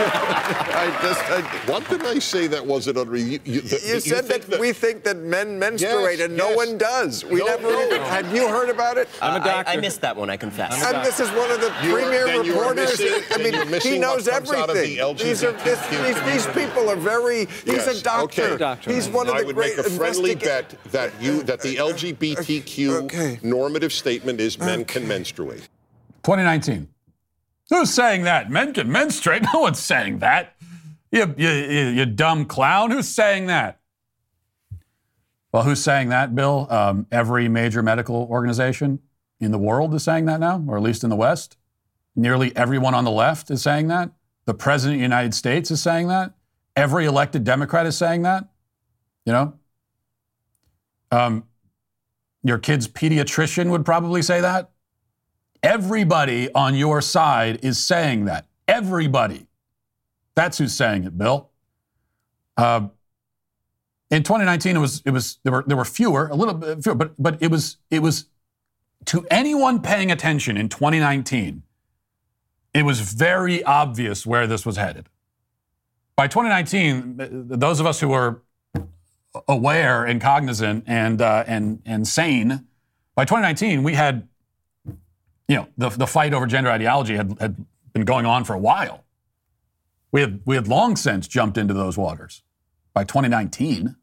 I just, I, what did I say that wasn't unreasonable? You, you, you, said that, that, we think that men menstruate yes, and no yes. one does. We no, never. No. Have you heard about it? I'm a doctor. I, I missed that one. I confess. And this is one of the you're, premier reporters. Missing, I mean, he knows everything. The these are this, these, these, people are very. He's yes. a doctor. Okay. doctor. He's one of I the would great. make a friendly bet that you that the LGBTQ okay. normative statement is men can menstruate. 2019. Who's saying that? Men menstruate? No one's saying that. You, you, you, you dumb clown. Who's saying that? Well, who's saying that, Bill? Um, every major medical organization in the world is saying that now, or at least in the West. Nearly everyone on the left is saying that. The President of the United States is saying that. Every elected Democrat is saying that. You know? Um, your kid's pediatrician would probably say that. Everybody on your side is saying that. Everybody. That's who's saying it, Bill. Uh, in 2019, it was it was there were there were fewer, a little bit fewer, but but it was it was to anyone paying attention in 2019, it was very obvious where this was headed. By 2019, those of us who were aware and cognizant and uh, and and sane, by 2019, we had you know, the, the fight over gender ideology had, had been going on for a while. We had, we had long since jumped into those waters by 2019.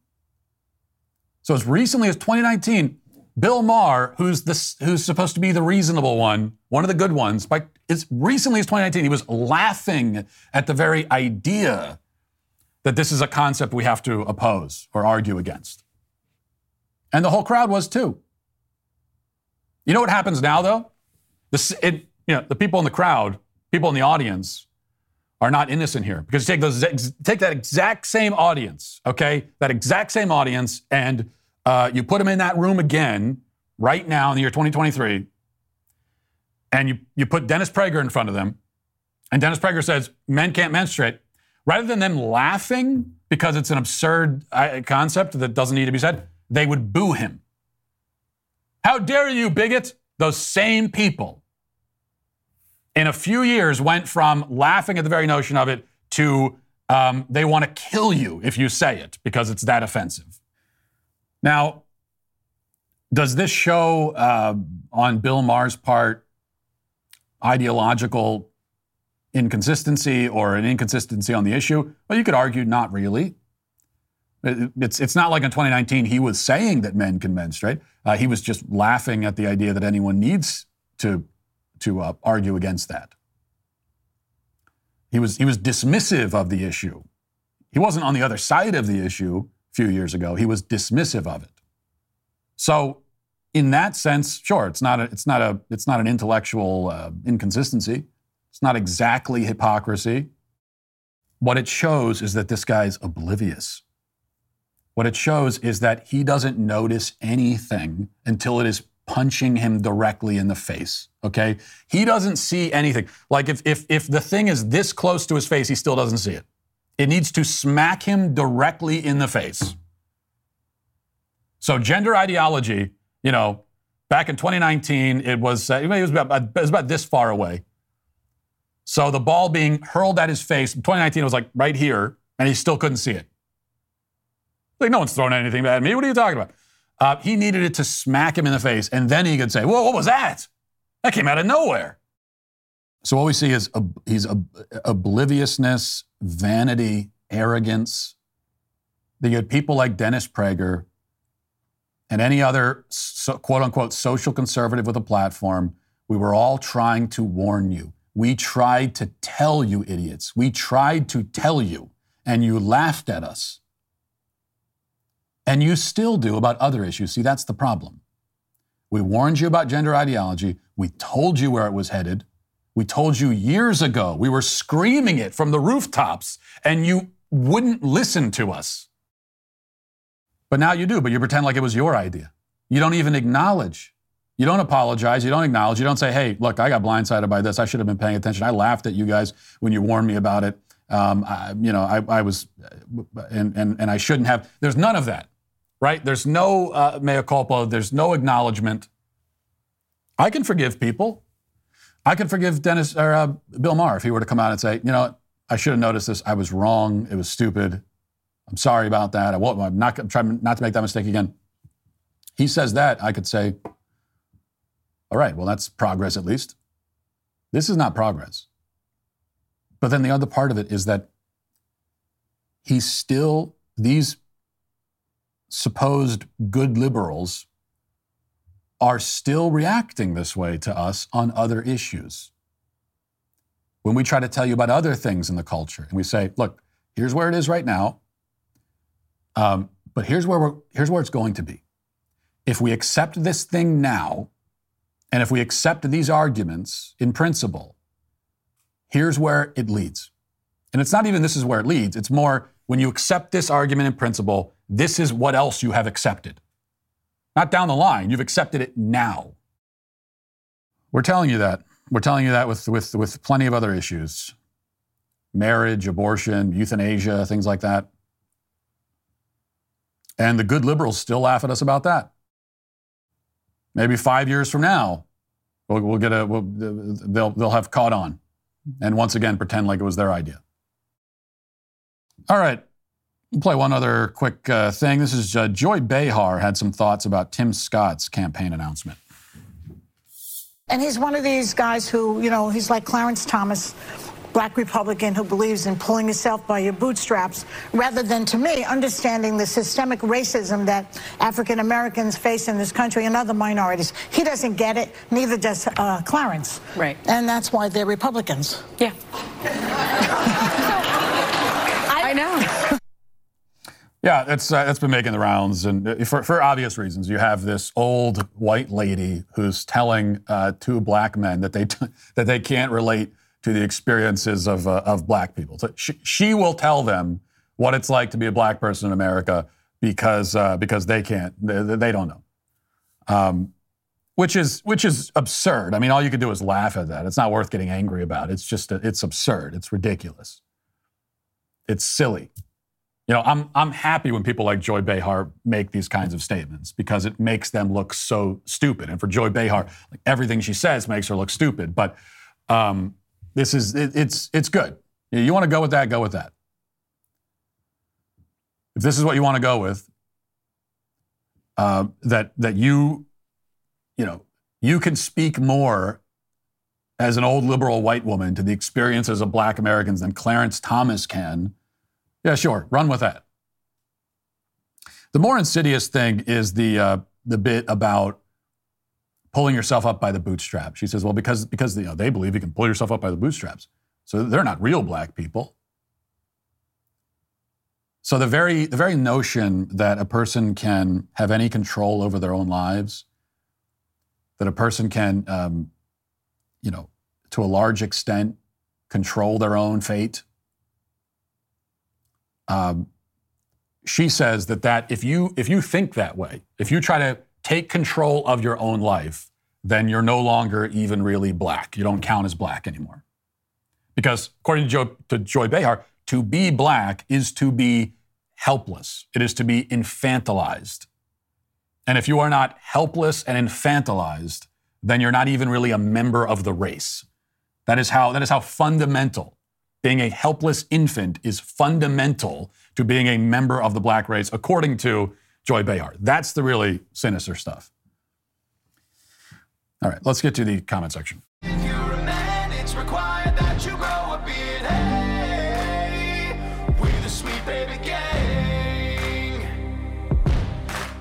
So as recently as 2019, Bill Maher, who's this, who's supposed to be the reasonable one, one of the good ones, by as recently as 2019, he was laughing at the very idea that this is a concept we have to oppose or argue against. And the whole crowd was too. You know what happens now, though? The, it, you know, the people in the crowd, people in the audience, are not innocent here because take those take that exact same audience, okay, that exact same audience, and uh, you put them in that room again right now in the year 2023, and you you put Dennis Prager in front of them, and Dennis Prager says men can't menstruate, rather than them laughing because it's an absurd uh, concept that doesn't need to be said, they would boo him. How dare you, bigot? Those same people in a few years went from laughing at the very notion of it to um, they want to kill you if you say it because it's that offensive. Now, does this show uh, on Bill Maher's part ideological inconsistency or an inconsistency on the issue? Well, you could argue not really. It's, it's not like in 2019 he was saying that men can menstruate. Uh, he was just laughing at the idea that anyone needs to, to uh, argue against that. He was, he was dismissive of the issue. He wasn't on the other side of the issue a few years ago. He was dismissive of it. So in that sense, sure, it's not a, it's not a, it's not an intellectual uh, inconsistency. It's not exactly hypocrisy. What it shows is that this guy's oblivious. What it shows is that he doesn't notice anything until it is punching him directly in the face. Okay? He doesn't see anything. Like if, if, if the thing is this close to his face, he still doesn't see it. It needs to smack him directly in the face. So, gender ideology, you know, back in 2019, it was, uh, it, was about, it was about this far away. So the ball being hurled at his face, in 2019, it was like right here, and he still couldn't see it. Like, no one's throwing anything at me. What are you talking about? Uh, he needed it to smack him in the face, and then he could say, Whoa, what was that? That came out of nowhere. So what we see is ob- he's ob- obliviousness, vanity, arrogance. Then you had people like Dennis Prager and any other so, quote unquote social conservative with a platform. We were all trying to warn you. We tried to tell you, idiots. We tried to tell you, and you laughed at us. And you still do about other issues. See, that's the problem. We warned you about gender ideology. We told you where it was headed. We told you years ago. We were screaming it from the rooftops, and you wouldn't listen to us. But now you do, but you pretend like it was your idea. You don't even acknowledge. You don't apologize. You don't acknowledge. You don't say, hey, look, I got blindsided by this. I should have been paying attention. I laughed at you guys when you warned me about it. Um, I, you know, I, I was, and, and, and I shouldn't have. There's none of that right? There's no uh, mea culpa, there's no acknowledgement. I can forgive people. I can forgive Dennis or uh, Bill Maher if he were to come out and say, you know, I should have noticed this. I was wrong. It was stupid. I'm sorry about that. I won't, I'm not I'm trying not to make that mistake again. He says that, I could say, all right, well, that's progress at least. This is not progress. But then the other part of it is that he's still, these supposed good liberals are still reacting this way to us on other issues. When we try to tell you about other things in the culture and we say, look, here's where it is right now, um, but here's where, we're, here's where it's going to be. If we accept this thing now, and if we accept these arguments in principle, here's where it leads. And it's not even this is where it leads, it's more when you accept this argument in principle, this is what else you have accepted. Not down the line, you've accepted it now. We're telling you that. We're telling you that with, with, with plenty of other issues marriage, abortion, euthanasia, things like that. And the good liberals still laugh at us about that. Maybe five years from now, we'll, we'll get a, we'll, they'll, they'll have caught on and once again pretend like it was their idea. All right. We'll play one other quick uh, thing. This is uh, Joy Behar had some thoughts about Tim Scott's campaign announcement. And he's one of these guys who, you know, he's like Clarence Thomas, black Republican who believes in pulling yourself by your bootstraps, rather than, to me, understanding the systemic racism that African Americans face in this country and other minorities. He doesn't get it, neither does uh, Clarence. Right. And that's why they're Republicans. Yeah. Yeah, that's uh, that's been making the rounds, and uh, for, for obvious reasons. You have this old white lady who's telling uh, two black men that they t- that they can't relate to the experiences of uh, of black people. So she, she, will tell them what it's like to be a black person in America because uh, because they can't, they, they don't know. Um, which is which is absurd. I mean, all you can do is laugh at that. It's not worth getting angry about. It's just it's absurd. It's ridiculous. It's silly. You know, I'm I'm happy when people like Joy Behar make these kinds of statements because it makes them look so stupid. And for Joy Behar, like everything she says makes her look stupid. But um, this is it, it's it's good. You, want to go with that, go with that. If this is what you want to go with, uh, that that you, you know, you can speak more as an old liberal white woman to the experiences of Black Americans than Clarence Thomas can yeah, sure. Run with that. The more insidious thing is the uh, the bit about pulling yourself up by the bootstraps. She says, "Well, because because you know, they believe you can pull yourself up by the bootstraps, so they're not real black people." So the very the very notion that a person can have any control over their own lives that a person can, um, you know, to a large extent, control their own fate. Um, she says that that if you if you think that way, if you try to take control of your own life, then you're no longer even really black. You don't count as black anymore. Because according to, Joy, to Joy Behar, to be black is to be helpless. It is to be infantilized. And if you are not helpless and infantilized, then you're not even really a member of the race. That is how, that is how fundamental being a helpless infant is fundamental to being a member of the black race, according to Joy Behar. That's the really sinister stuff. All right, let's get to the comment section.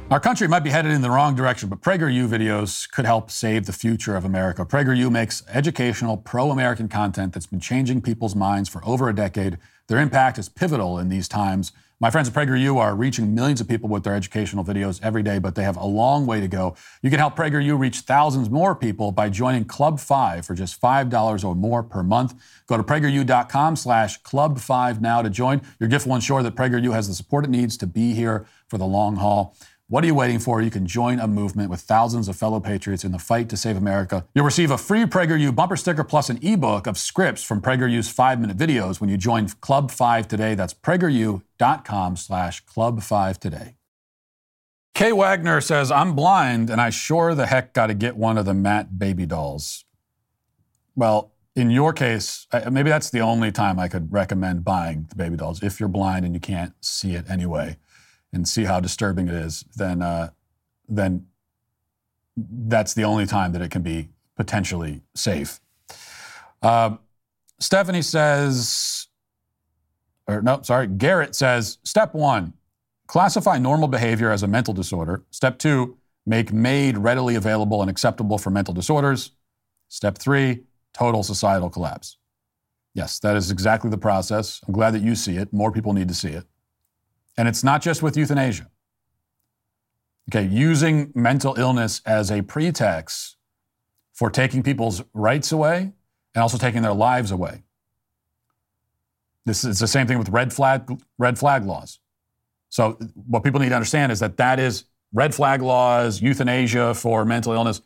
Our country might be headed in the wrong direction, but PragerU videos could help save the future of America. PragerU makes educational, pro American content that's been changing people's minds for over a decade. Their impact is pivotal in these times. My friends at PragerU are reaching millions of people with their educational videos every day, but they have a long way to go. You can help PragerU reach thousands more people by joining Club 5 for just $5 or more per month. Go to prageru.com slash club 5 now to join. Your gift will ensure that PragerU has the support it needs to be here for the long haul. What are you waiting for? You can join a movement with thousands of fellow patriots in the fight to save America. You'll receive a free PragerU bumper sticker plus an ebook of scripts from PragerU's five-minute videos when you join Club 5 today. That's prageru.com slash club 5 today. Kay Wagner says, I'm blind and I sure the heck got to get one of the Matt baby dolls. Well, in your case, maybe that's the only time I could recommend buying the baby dolls if you're blind and you can't see it anyway and see how disturbing it is, then uh, then that's the only time that it can be potentially safe. Uh, Stephanie says, or no, sorry, Garrett says, step one, classify normal behavior as a mental disorder. Step two, make MAID readily available and acceptable for mental disorders. Step three, total societal collapse. Yes, that is exactly the process. I'm glad that you see it. More people need to see it. And it's not just with euthanasia. Okay, using mental illness as a pretext for taking people's rights away and also taking their lives away. This is the same thing with red flag red flag laws. So what people need to understand is that that is red flag laws, euthanasia for mental illness.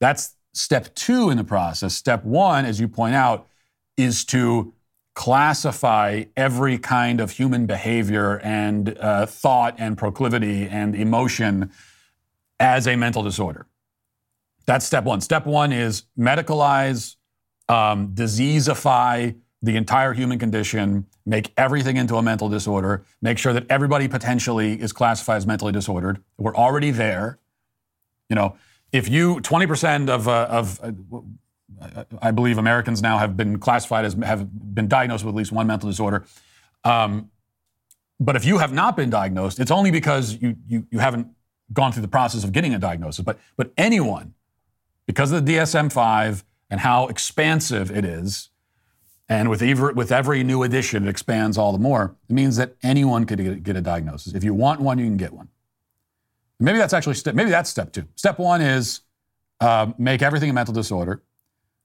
That's step 2 in the process. Step 1 as you point out is to classify every kind of human behavior and uh, thought and proclivity and emotion as a mental disorder. That's step one. Step one is medicalize, um, diseaseify the entire human condition, make everything into a mental disorder, make sure that everybody potentially is classified as mentally disordered. We're already there. You know, if you 20% of, uh, of uh, I believe Americans now have been classified as have been diagnosed with at least one mental disorder. Um, but if you have not been diagnosed, it's only because you, you, you haven't gone through the process of getting a diagnosis. But, but anyone, because of the DSM 5 and how expansive it is, and with every, with every new edition, it expands all the more, it means that anyone could get, get a diagnosis. If you want one, you can get one. Maybe that's actually step, maybe that's step two. Step one is uh, make everything a mental disorder.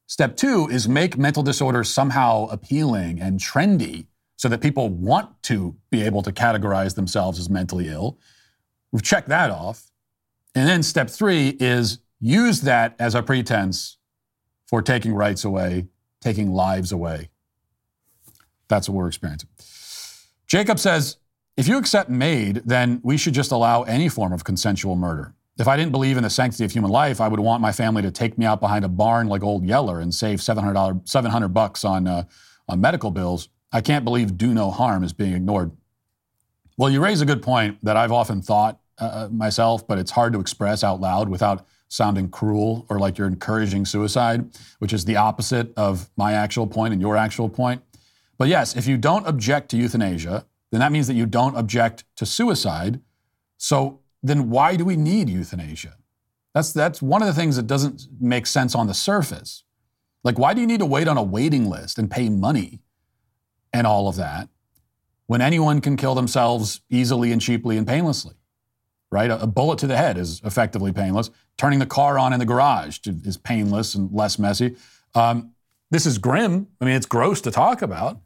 Step two is make mental disorders somehow appealing and trendy so that people want to be able to categorize themselves as mentally ill. We've checked that off. And then step three is use that as a pretense for taking rights away, taking lives away. That's what we're experiencing. Jacob says, if you accept MAID, then we should just allow any form of consensual murder. If I didn't believe in the sanctity of human life, I would want my family to take me out behind a barn like old Yeller and save $700, 700 bucks on, uh, on medical bills. I can't believe do no harm is being ignored. Well, you raise a good point that I've often thought uh, uh, myself, but it's hard to express out loud without sounding cruel or like you're encouraging suicide, which is the opposite of my actual point and your actual point. But yes, if you don't object to euthanasia, then that means that you don't object to suicide. So then why do we need euthanasia? That's, that's one of the things that doesn't make sense on the surface. Like, why do you need to wait on a waiting list and pay money and all of that when anyone can kill themselves easily and cheaply and painlessly? right? A, a bullet to the head is effectively painless. Turning the car on in the garage is painless and less messy. Um, this is grim. I mean, it's gross to talk about.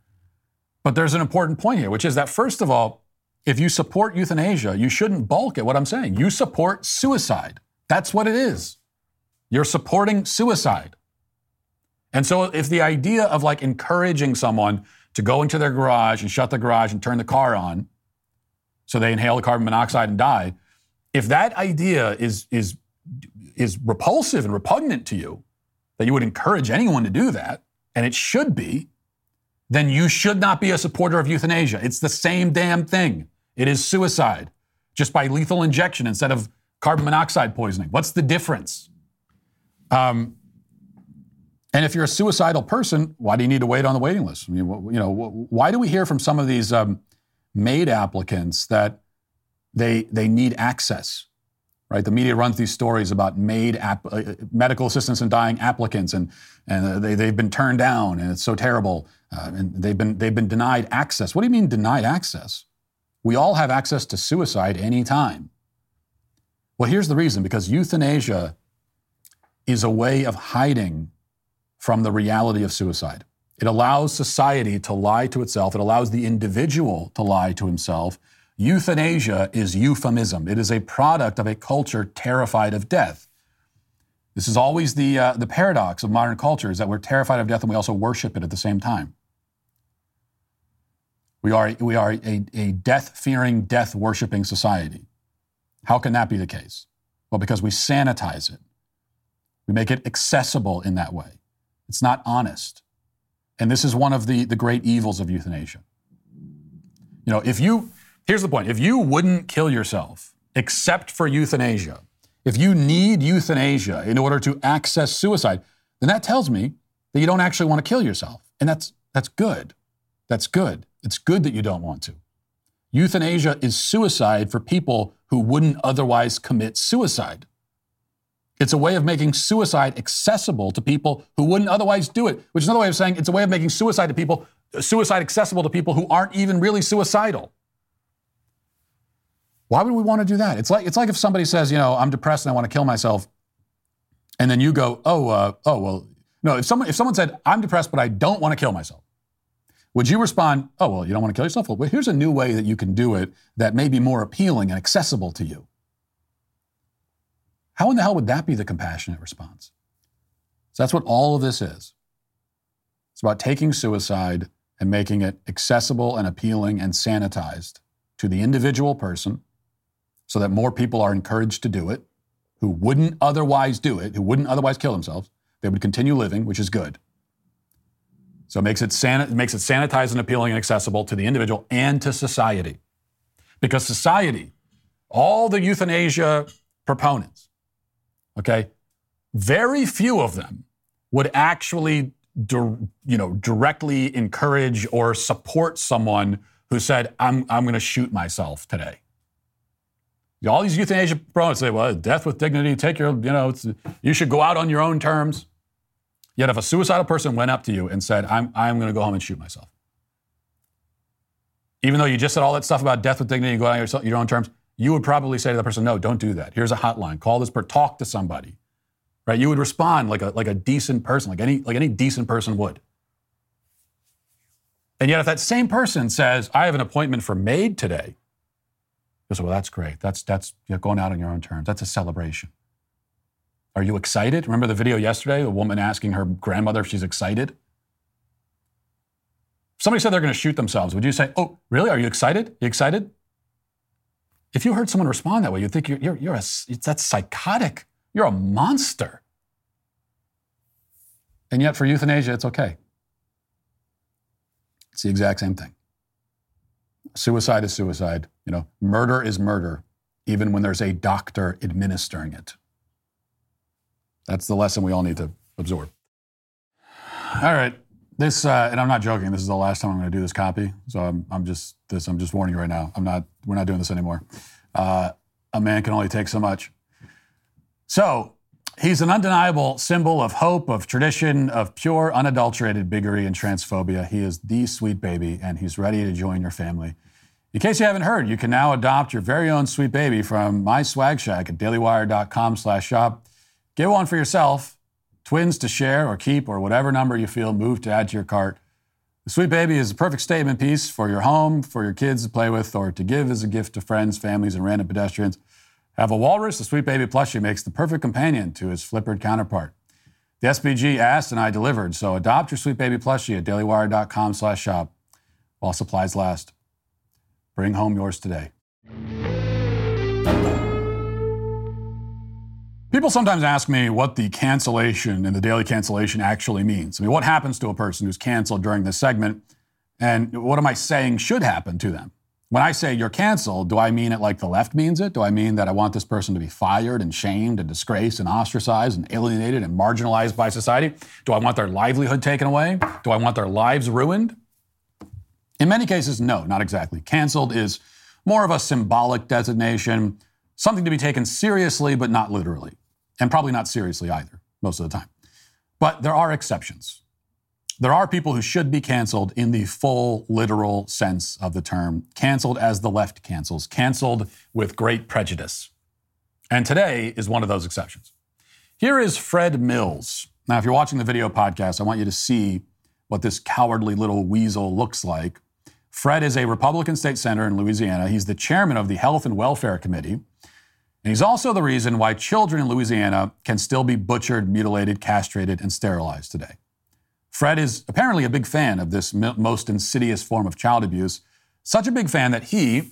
But there's an important point here, which is that, first of all, if you support euthanasia, you shouldn't balk at what I'm saying. You support suicide. That's what it is. You're supporting suicide. And so, if the idea of like encouraging someone to go into their garage and shut the garage and turn the car on so they inhale the carbon monoxide and die, if that idea is, is, is repulsive and repugnant to you, that you would encourage anyone to do that, and it should be, then you should not be a supporter of euthanasia. It's the same damn thing. It is suicide, just by lethal injection instead of carbon monoxide poisoning. What's the difference? Um, and if you're a suicidal person, why do you need to wait on the waiting list? I mean, you know, why do we hear from some of these um, MAID applicants that they they need access? Right, the media runs these stories about MAID app, uh, medical assistance in dying applicants, and and they they've been turned down, and it's so terrible, uh, and they've been they've been denied access. What do you mean denied access? We all have access to suicide anytime. Well, here's the reason: because euthanasia is a way of hiding from the reality of suicide. It allows society to lie to itself. It allows the individual to lie to himself. Euthanasia is euphemism. It is a product of a culture terrified of death. This is always the, uh, the paradox of modern culture is that we're terrified of death and we also worship it at the same time. We are, we are a, a death fearing, death worshiping society. How can that be the case? Well, because we sanitize it. We make it accessible in that way. It's not honest. And this is one of the, the great evils of euthanasia. You know, if you, here's the point if you wouldn't kill yourself except for euthanasia, if you need euthanasia in order to access suicide, then that tells me that you don't actually want to kill yourself. And that's, that's good. That's good. It's good that you don't want to. Euthanasia is suicide for people who wouldn't otherwise commit suicide. It's a way of making suicide accessible to people who wouldn't otherwise do it, which is another way of saying it's a way of making suicide to people, suicide accessible to people who aren't even really suicidal. Why would we want to do that? It's like it's like if somebody says, you know, I'm depressed and I want to kill myself, and then you go, oh, uh, oh, well, no. If someone if someone said, I'm depressed but I don't want to kill myself, would you respond, oh, well, you don't want to kill yourself? Well, here's a new way that you can do it that may be more appealing and accessible to you. How in the hell would that be the compassionate response? So that's what all of this is. It's about taking suicide and making it accessible and appealing and sanitized to the individual person so that more people are encouraged to do it who wouldn't otherwise do it, who wouldn't otherwise kill themselves. They would continue living, which is good. So it makes it, san- makes it sanitized and appealing and accessible to the individual and to society. Because society, all the euthanasia proponents, okay, very few of them would actually, you know, directly encourage or support someone who said, "I'm I'm going to shoot myself today." All these euthanasia proponents say, "Well, death with dignity. Take your, you know, you should go out on your own terms." Yet, if a suicidal person went up to you and said, "I'm I'm going to go home and shoot myself," even though you just said all that stuff about death with dignity, go out on your, your own terms, you would probably say to the person, no, don't do that. Here's a hotline. Call this person, talk to somebody. Right? You would respond like a, like a decent person, like any, like any decent person would. And yet, if that same person says, I have an appointment for MAID today, you say, well, that's great. That's, that's you know, going out on your own terms. That's a celebration. Are you excited? Remember the video yesterday? A woman asking her grandmother if she's excited? If somebody said they're going to shoot themselves, would you say, oh, really? Are you excited? You excited? If you heard someone respond that way, you'd think you're, you're, you're a, that's psychotic. You're a monster. And yet for euthanasia, it's okay. It's the exact same thing. Suicide is suicide. You know, murder is murder, even when there's a doctor administering it. That's the lesson we all need to absorb. All right. This, uh, and I'm not joking. This is the last time I'm going to do this copy. So I'm, I'm just this. I'm just warning you right now. I'm not. We're not doing this anymore. Uh, a man can only take so much. So he's an undeniable symbol of hope, of tradition, of pure, unadulterated bigotry and transphobia. He is the sweet baby, and he's ready to join your family In case you haven't heard, you can now adopt your very own sweet baby from my swag shack at dailywire.com slash shop. Get one for yourself, twins to share or keep, or whatever number you feel moved to add to your cart. The Sweet Baby is a perfect statement piece for your home, for your kids to play with, or to give as a gift to friends, families, and random pedestrians. Have a walrus, the Sweet Baby plushie makes the perfect companion to his flippered counterpart. The SBG asked and I delivered, so adopt your Sweet Baby plushie at dailywire.com slash shop while supplies last. Bring home yours today. People sometimes ask me what the cancellation and the daily cancellation actually means. I mean, what happens to a person who's canceled during this segment? And what am I saying should happen to them? When I say you're canceled, do I mean it like the left means it? Do I mean that I want this person to be fired and shamed and disgraced and ostracized and alienated and marginalized by society? Do I want their livelihood taken away? Do I want their lives ruined? In many cases, no, not exactly. Canceled is more of a symbolic designation, something to be taken seriously, but not literally. And probably not seriously either, most of the time. But there are exceptions. There are people who should be canceled in the full literal sense of the term, canceled as the left cancels, canceled with great prejudice. And today is one of those exceptions. Here is Fred Mills. Now, if you're watching the video podcast, I want you to see what this cowardly little weasel looks like. Fred is a Republican state senator in Louisiana. He's the chairman of the Health and Welfare Committee. And he's also the reason why children in Louisiana can still be butchered, mutilated, castrated, and sterilized today. Fred is apparently a big fan of this most insidious form of child abuse, such a big fan that he,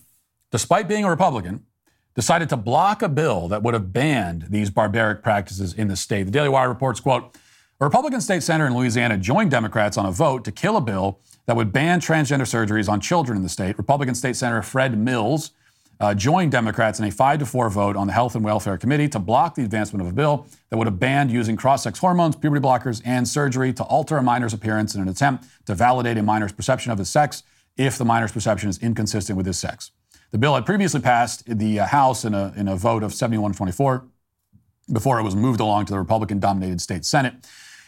despite being a Republican, decided to block a bill that would have banned these barbaric practices in the state. The Daily Wire reports, quote, a Republican state senator in Louisiana joined Democrats on a vote to kill a bill that would ban transgender surgeries on children in the state. Republican State Senator Fred Mills uh, joined Democrats in a 5 to 4 vote on the Health and Welfare Committee to block the advancement of a bill that would have banned using cross sex hormones, puberty blockers, and surgery to alter a minor's appearance in an attempt to validate a minor's perception of his sex if the minor's perception is inconsistent with his sex. The bill had previously passed the uh, House in a, in a vote of 71 24 before it was moved along to the Republican dominated state Senate.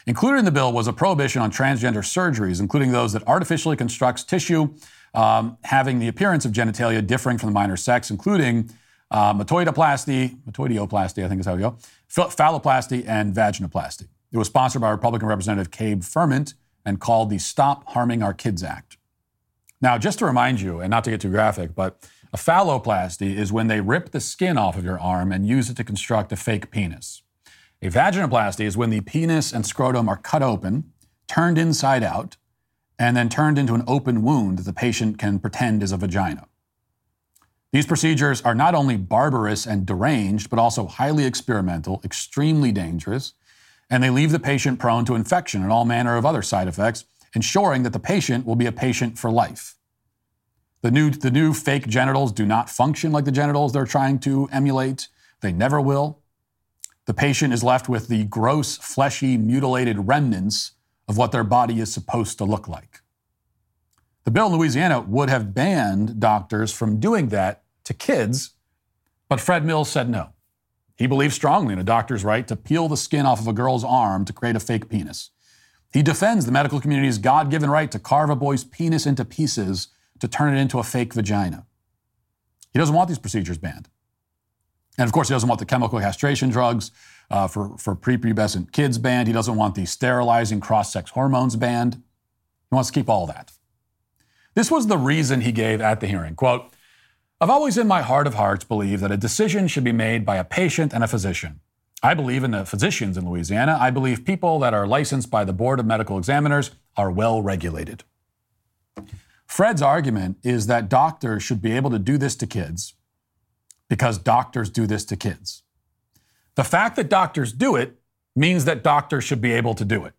Included in the bill was a prohibition on transgender surgeries, including those that artificially constructs tissue um, having the appearance of genitalia differing from the minor sex, including uh, metoidoplasty, metoidioplasty, I think is how we go, phalloplasty, and vaginoplasty. It was sponsored by Republican Representative Gabe Firment and called the Stop Harming Our Kids Act. Now, just to remind you, and not to get too graphic, but a phalloplasty is when they rip the skin off of your arm and use it to construct a fake penis. A vaginoplasty is when the penis and scrotum are cut open, turned inside out, and then turned into an open wound that the patient can pretend is a vagina. These procedures are not only barbarous and deranged, but also highly experimental, extremely dangerous, and they leave the patient prone to infection and all manner of other side effects, ensuring that the patient will be a patient for life. The new, the new fake genitals do not function like the genitals they're trying to emulate. They never will the patient is left with the gross, fleshy, mutilated remnants of what their body is supposed to look like. The bill in Louisiana would have banned doctors from doing that to kids, but Fred Mills said no. He believes strongly in a doctor's right to peel the skin off of a girl's arm to create a fake penis. He defends the medical community's God given right to carve a boy's penis into pieces to turn it into a fake vagina. He doesn't want these procedures banned. And of course, he doesn't want the chemical castration drugs uh, for, for prepubescent kids banned. He doesn't want the sterilizing cross sex hormones banned. He wants to keep all that. This was the reason he gave at the hearing. Quote, I've always in my heart of hearts believed that a decision should be made by a patient and a physician. I believe in the physicians in Louisiana. I believe people that are licensed by the Board of Medical Examiners are well regulated. Fred's argument is that doctors should be able to do this to kids because doctors do this to kids. The fact that doctors do it means that doctors should be able to do it.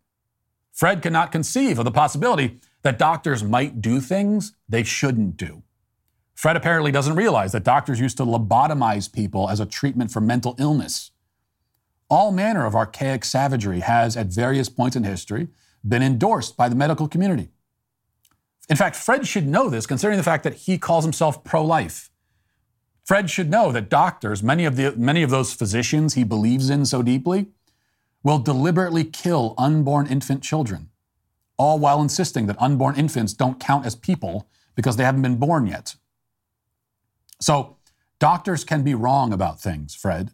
Fred cannot conceive of the possibility that doctors might do things they shouldn't do. Fred apparently doesn't realize that doctors used to lobotomize people as a treatment for mental illness. All manner of archaic savagery has, at various points in history, been endorsed by the medical community. In fact, Fred should know this, considering the fact that he calls himself pro life. Fred should know that doctors, many of, the, many of those physicians he believes in so deeply, will deliberately kill unborn infant children, all while insisting that unborn infants don't count as people because they haven't been born yet. So, doctors can be wrong about things, Fred.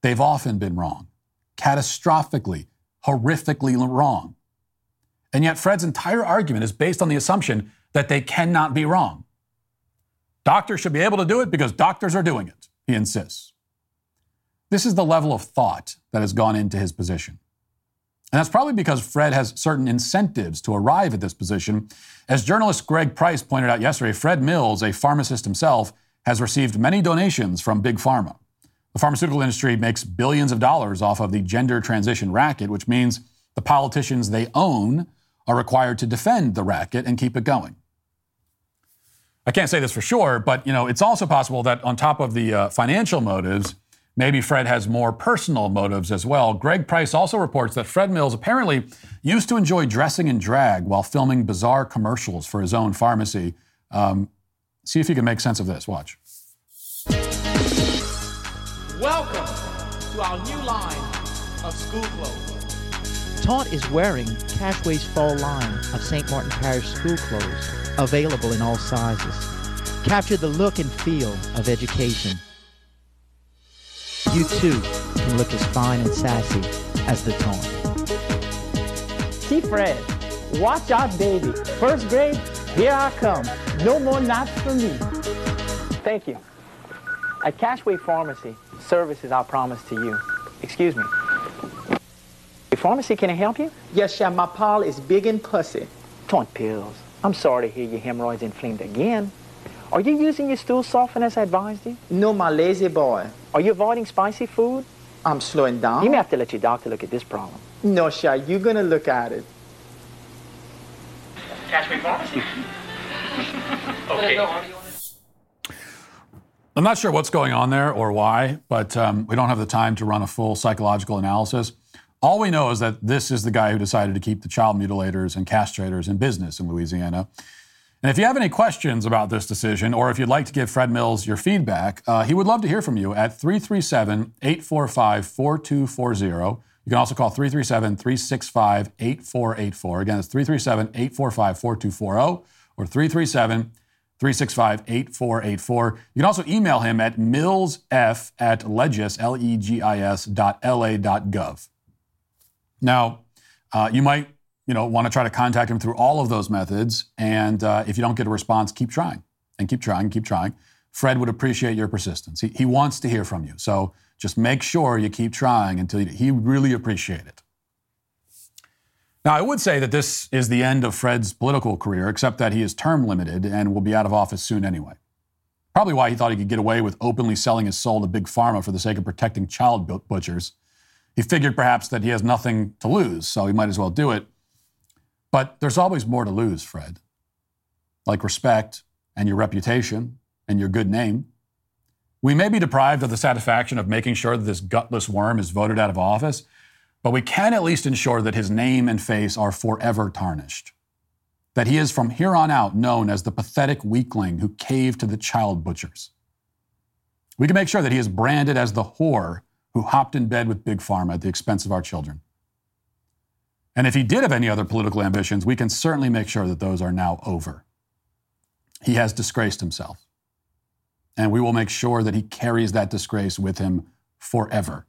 They've often been wrong, catastrophically, horrifically wrong. And yet, Fred's entire argument is based on the assumption that they cannot be wrong. Doctors should be able to do it because doctors are doing it, he insists. This is the level of thought that has gone into his position. And that's probably because Fred has certain incentives to arrive at this position. As journalist Greg Price pointed out yesterday, Fred Mills, a pharmacist himself, has received many donations from Big Pharma. The pharmaceutical industry makes billions of dollars off of the gender transition racket, which means the politicians they own are required to defend the racket and keep it going. I can't say this for sure, but you know, it's also possible that on top of the uh, financial motives, maybe Fred has more personal motives as well. Greg Price also reports that Fred Mills apparently used to enjoy dressing in drag while filming bizarre commercials for his own pharmacy. Um, see if you can make sense of this. Watch. Welcome to our new line of school clothes. Taunt is wearing Cashway's fall line of St. Martin Parish school clothes, available in all sizes. Capture the look and feel of education. You too can look as fine and sassy as the Taunt. See Fred, watch out baby. First grade, here I come. No more knots for me. Thank you. At Cashway Pharmacy, service is our promise to you. Excuse me. Pharmacy, can I help you? Yes, sir. My pal is big and pussy. Taunt pills. I'm sorry to hear your hemorrhoids inflamed again. Are you using your stool softener as I advised you? No, my lazy boy. Are you avoiding spicy food? I'm slowing down. You may have to let your doctor look at this problem. No, sir. You're going to look at it. Cashway Pharmacy. okay. I'm not sure what's going on there or why, but um, we don't have the time to run a full psychological analysis. All we know is that this is the guy who decided to keep the child mutilators and castrators in business in Louisiana. And if you have any questions about this decision, or if you'd like to give Fred Mills your feedback, uh, he would love to hear from you at 337 845 4240. You can also call 337 365 8484. Again, it's 337 845 4240 or 337 365 8484. You can also email him at millsf at legis, L E G I S dot LA dot gov. Now, uh, you might you know, want to try to contact him through all of those methods. And uh, if you don't get a response, keep trying and keep trying, and keep trying. Fred would appreciate your persistence. He, he wants to hear from you. So just make sure you keep trying until you, he really appreciate it. Now, I would say that this is the end of Fred's political career, except that he is term limited and will be out of office soon anyway. Probably why he thought he could get away with openly selling his soul to Big Pharma for the sake of protecting child butchers. He figured perhaps that he has nothing to lose, so he might as well do it. But there's always more to lose, Fred, like respect and your reputation and your good name. We may be deprived of the satisfaction of making sure that this gutless worm is voted out of office, but we can at least ensure that his name and face are forever tarnished. That he is from here on out known as the pathetic weakling who caved to the child butchers. We can make sure that he is branded as the whore who hopped in bed with Big Pharma at the expense of our children. And if he did have any other political ambitions, we can certainly make sure that those are now over. He has disgraced himself. And we will make sure that he carries that disgrace with him forever.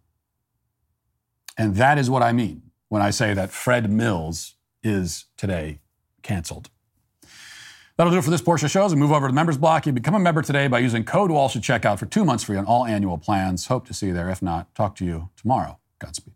And that is what I mean when I say that Fred Mills is today canceled. That'll do it for this portion of shows. We move over to the members block. You become a member today by using code Walsh at checkout for two months free on all annual plans. Hope to see you there. If not, talk to you tomorrow. Godspeed.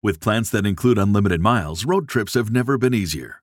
With plans that include unlimited miles, road trips have never been easier.